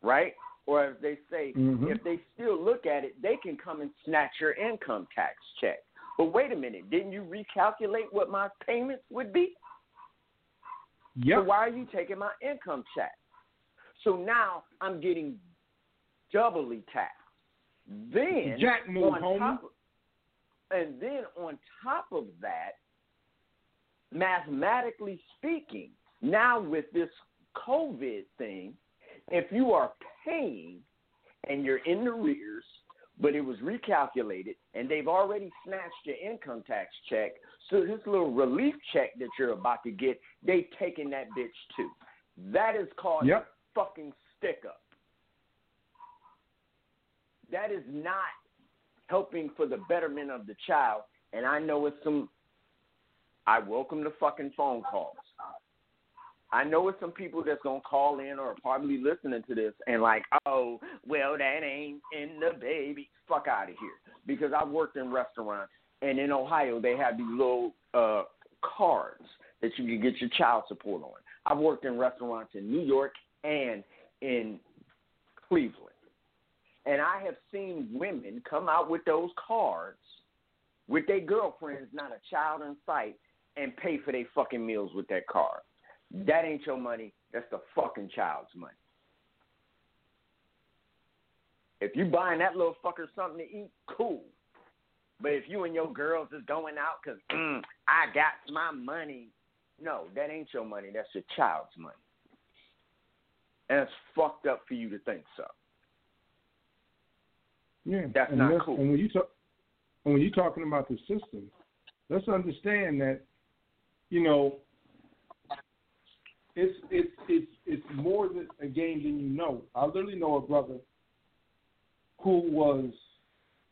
right? Or as they say, Mhm. if they still look at it, they can come and snatch your income tax check. But wait a minute, didn't you recalculate what my payments would be? So why are you taking my income tax? So now I'm getting doubly taxed. Then Jack move, homie. top, and then on top of that, mathematically speaking, now with this COVID thing, if you are paying and you're in the rears, but it was recalculated and they've already snatched your income tax check, so this little relief check that you're about to get, they taking that bitch too. That is called Yep. fucking stick up. That is not helping for the betterment of the child. And I know it's some. I welcome the fucking phone calls. I know it's some people that's gonna call in or probably listening to this and like, oh, well, that ain't in the baby. Fuck out of here. Because I've worked in restaurants and in Ohio they have these little uh cards that you can get your child support on. I've worked in restaurants in New York and in Cleveland. And I have seen women come out with those cards with their girlfriends, not a child in sight, and pay for their fucking meals with that card. That ain't your money. That's the fucking child's money. If you buying that little fucker something to eat, cool. But if you and your girls is going out because mm, I got my money, no, that ain't your money. That's your child's money. And it's fucked up for you to think so. Yeah, That's and not let's- cool. And when you talk, and when you're talking about the system, let's understand that, you know, it's it's it's it's more than a game than you know. I literally know a brother who was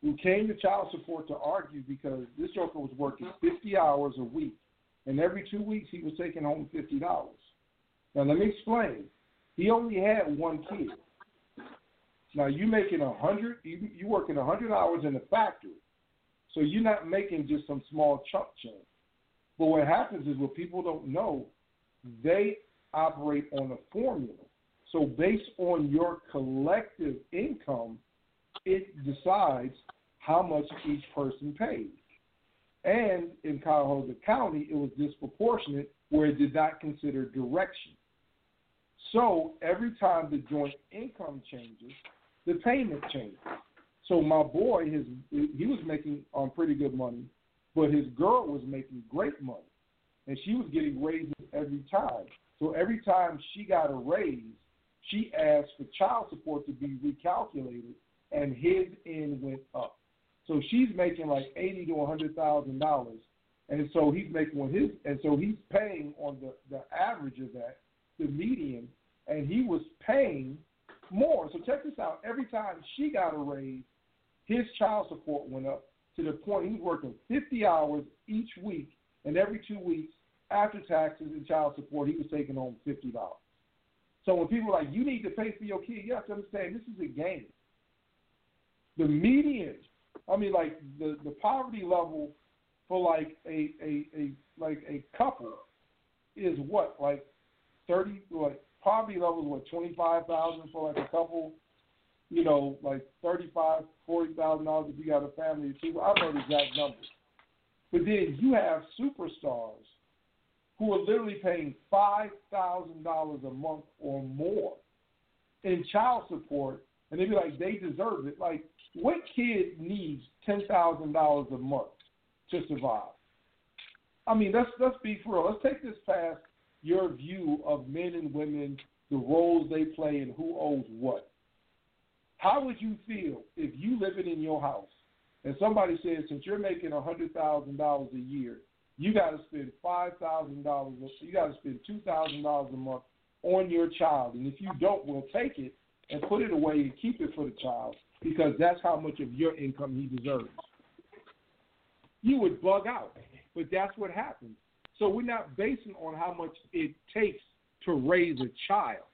who came to child support to argue because this joker was working 50 hours a week, and every two weeks he was taking home fifty dollars. Now let me explain. He only had one kid. Now you making a hundred, you you working a hundred hours in the factory, so you're not making just some small chunk change. But what happens is what people don't know, they operate on a formula. So based on your collective income, it decides how much each person paid. And in Cuyahoga County, it was disproportionate where it did not consider direction. So every time the joint income changes, the payment changes. So my boy, his he was making um, pretty good money, but his girl was making great money, and she was getting raises every time. So every time she got a raise, she asked for child support to be recalculated, and his end went up. So she's making like eighty to hundred thousand dollars, and so he's making on his, and so he's paying on the the average of that, the median, and he was paying more. So check this out. Every time she got a raise, his child support went up to the point he was working 50 hours each week, and every two weeks, after taxes and child support, he was taking home fifty dollars. So when people are like, you need to pay for your kid, you have to understand this is a game. The median, I mean, like the the poverty level for like a a, a like a couple is what like thirty what poverty level is what twenty five thousand for like a couple, you know, like thirty five forty thousand dollars if you got a family of two. I don't know the exact numbers, but then you have superstars who are literally paying five thousand dollars a month or more in child support, and they be like they deserve it. Like, what kid needs ten thousand dollars a month to survive? I mean, let's let's be for real. Let's take this past your view of men and women, the roles they play, and who owes what. How would you feel if you living in your house and somebody says, since you're making a hundred thousand dollars a year, you got to spend five thousand dollars. You got to spend two thousand dollars a month on your child, and if you don't, we'll take it and put it away and keep it for the child because that's how much of your income he deserves. You would bug out, but that's what happens. So we're not basing on how much it takes to raise a child.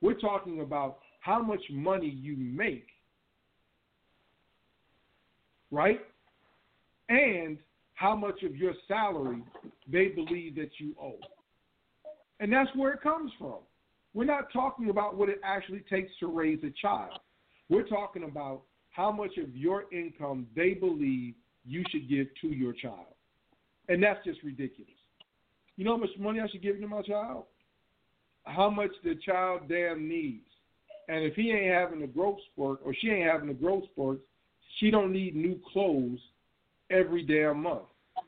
We're talking about how much money you make, right? And how much of your salary they believe that you owe. And that's where it comes from. We're not talking about what it actually takes to raise a child. We're talking about how much of your income they believe you should give to your child. And that's just ridiculous. You know how much money I should give to my child? How much the child damn needs. And if he ain't having a growth spurt or she ain't having a growth spurt, she don't need new clothes every damn month.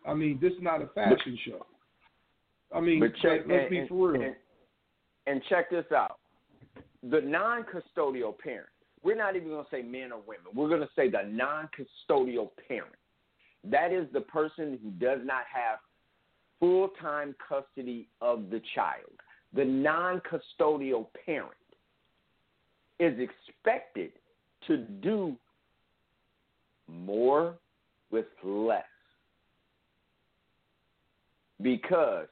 I mean, this is not a fashion show. I mean, check, let's and, be for real. And, and check this out. The non custodial parent, we're not even going to say men or women. We're going to say the non custodial parent. That is the person who does not have full time custody of the child. The non custodial parent is expected to do more with less. Because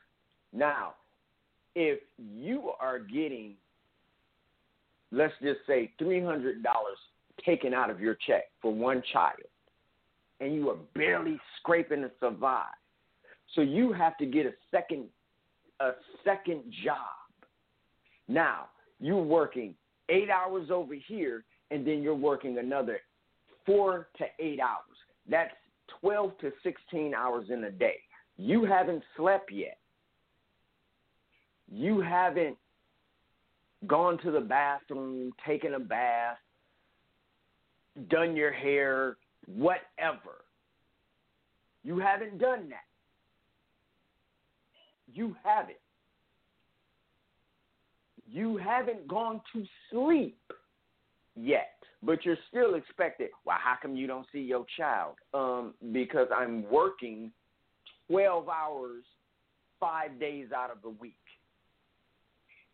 now, if you are getting, let's just say, $300 taken out of your check for one child, and you are barely scraping to survive, so you have to get a second, a second job. Now, you're working eight hours over here, and then you're working another four to eight hours. That's 12 to 16 hours in a day. You haven't slept yet. You haven't gone to the bathroom, taken a bath, done your hair, whatever. You haven't done that. You haven't. You haven't gone to sleep yet, but you're still expected. Well, how come you don't see your child? Um, because I'm working 12 hours, five days out of the week.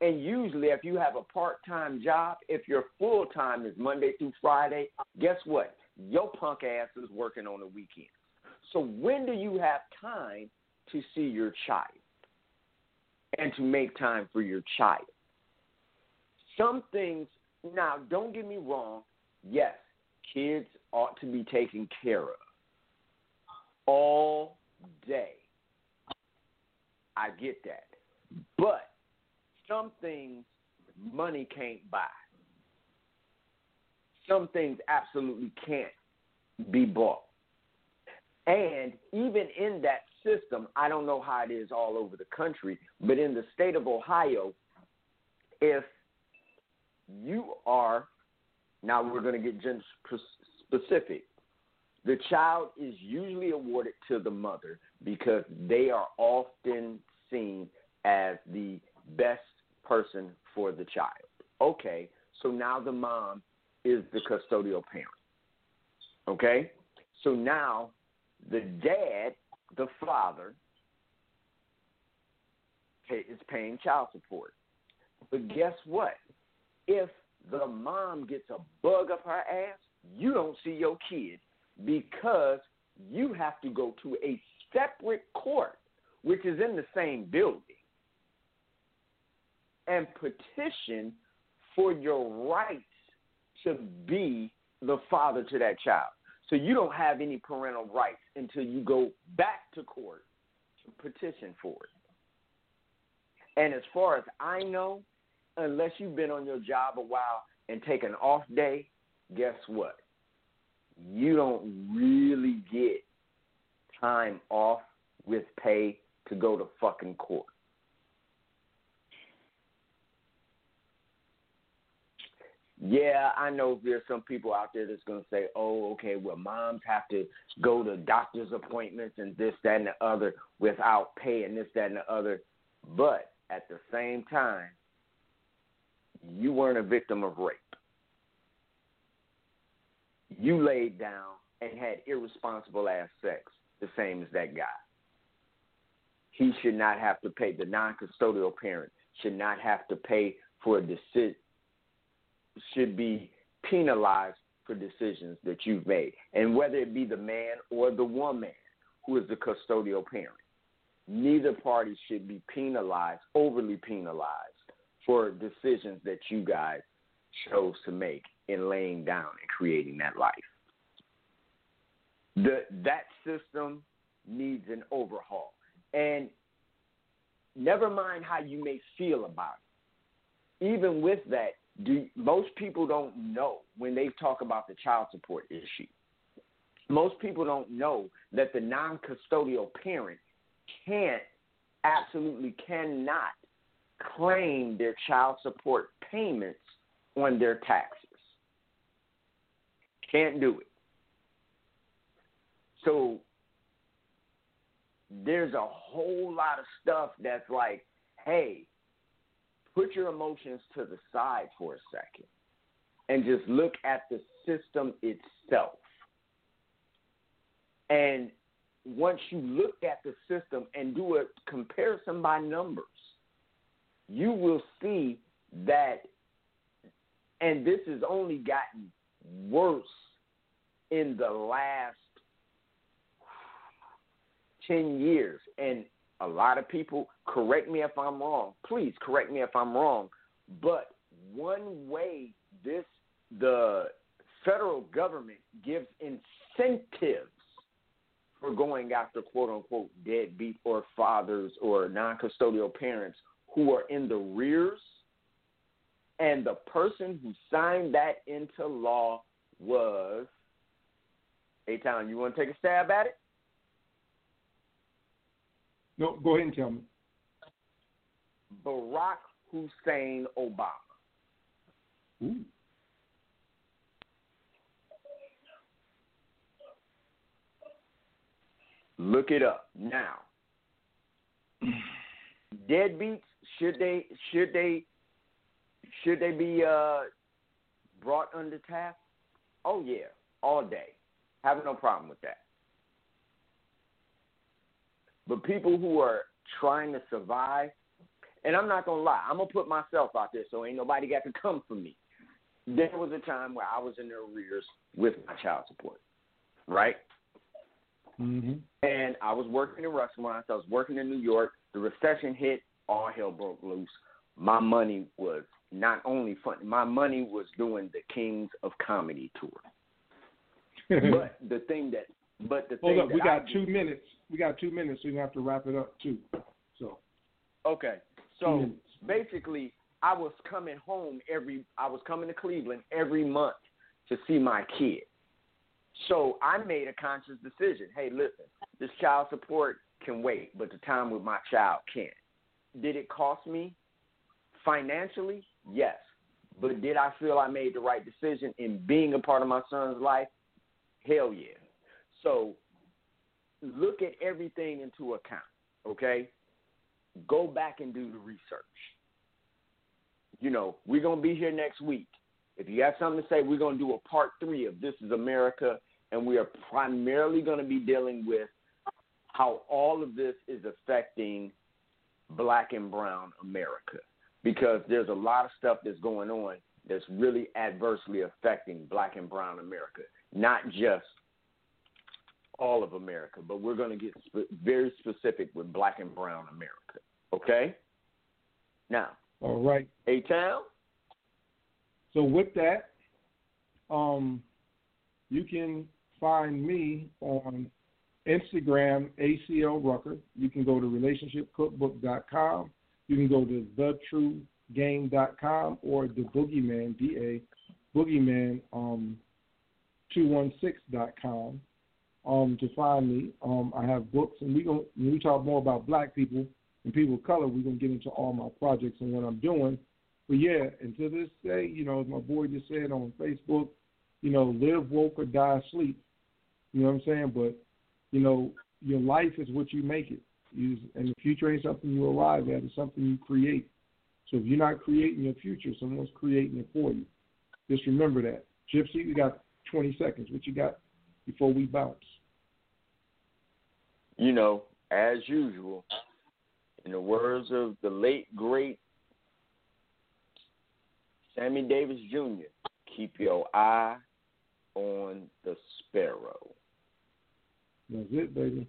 And usually, if you have a part time job, if your full time is Monday through Friday, guess what? Your punk ass is working on the weekends. So, when do you have time to see your child and to make time for your child? Some things, now, don't get me wrong. Yes, kids ought to be taken care of all day. I get that. But some things money can't buy. Some things absolutely can't be bought. And even in that system, I don't know how it is all over the country, but in the state of Ohio, if you are, now we're going to get gender specific, the child is usually awarded to the mother because they are often seen as the best person for the child. Okay, so now the mom is the custodial parent. Okay, so now the dad, the father, is paying child support. But guess what? If the mom gets a bug up her ass, you don't see your kid because you have to go to a separate court, which is in the same building. and petition for your rights to be the father to that child. So you don't have any parental rights until you go back to court to petition for it. And as far as I know, unless you've been on your job a while and take an off day, guess what? You don't really get time off with pay to go to fucking court. Yeah, I know there's some people out there that's going to say, oh, okay, well, moms have to go to doctor's appointments and this, that, and the other without pay and this, that, and the other. But at the same time, you weren't a victim of rape. You laid down and had irresponsible ass sex, the same as that guy. He should not have to pay, the non custodial parent should not have to pay for a decision should be penalized for decisions that you've made. And whether it be the man or the woman who is the custodial parent, neither party should be penalized, overly penalized, for decisions that you guys chose to make in laying down and creating that life. The, that system needs an overhaul. And never mind how you may feel about it. Even with that, do most people don't know when they talk about the child support issue. Most people don't know that the non-custodial parent can't, absolutely cannot claim their child support payments on their taxes. Can't do it. So there's a whole lot of stuff that's like, hey, put your emotions to the side for a second and just look at the system itself. And once you look at the system and do a comparison by numbers, you will see that, and this has only gotten worse in the last 10 years. And a lot of people correct me if I'm wrong. Please correct me if I'm wrong. But one way this the federal government gives incentives for going after quote unquote deadbeat or fathers or non custodial parents who are in the rears. And the person who signed that into law was Hey Town, you want to take a stab at it? No, go ahead and tell me. Barack Hussein Obama. Ooh. Look it up now. Deadbeats should they should they should they be uh, brought under task? Oh yeah, all day. Have no problem with that. But people who are trying to survive, and I'm not gonna lie, I'm gonna put myself out there so ain't nobody got to come for me. There was a time where I was in the arrears with my child support, right? Mm-hmm. And I was working in restaurants. I was working in New York. The recession hit. All hell broke loose. My money was not only fun. My money was doing the Kings of Comedy tour. but the thing that, but the Hold thing up, we got I two did- minutes. We got two minutes, so you have to wrap it up too. So Okay. So mm. basically, I was coming home every. I was coming to Cleveland every month to see my kid. So I made a conscious decision. Hey, listen, this child support can wait, but the time with my child can't. Did it cost me financially? Yes. But did I feel I made the right decision in being a part of my son's life? Hell yeah. So look at everything into account, okay? Go back and do the research. You know, we're going to be here next week. If you have something to say, we're going to do a part three of This is America, and we are primarily going to be dealing with how all of this is affecting black and brown America. Because there's a lot of stuff that's going on that's really adversely affecting black and brown America, not just all of America, but we're going to get sp- very specific with black and brown America. Okay? Now, All right. A Town. So with that, um, you can find me on Instagram, ACL Rucker. You can go to relationshipcookbook.com. You can go to thetruegame.com or the Boogeyman, D-A, Boogeyman, um, 216.com um, to find me. Um, I have books, and we going when we talk more about black people and people of color, we're going to get into all my projects and what I'm doing. But yeah, and to this day, you know, as my boy just said on Facebook, you know, live woke or die asleep. You know what I'm saying? But, you know, your life is what you make it. You, and the future ain't something you arrive at, it's something you create. So if you're not creating your future, someone's creating it for you. Just remember that. Gypsy, we got 20 seconds. What you got before we bounce? You know, as usual, in the words of the late, great Sammy Davis Jr., keep your eye on the sparrow. That's it, baby.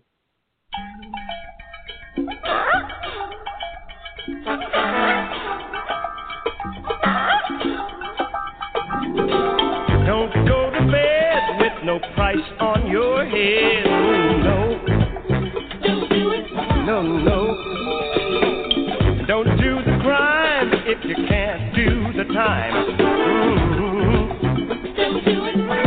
Don't go to bed with no price on your head. No. Don't do it. No, no. Don't do the crime if you can't do the time. Ooh. Don't do it.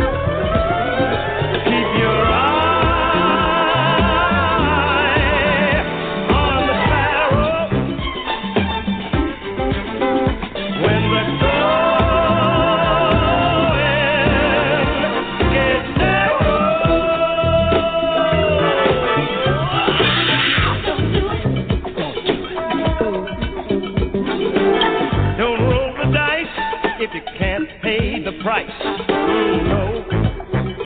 price.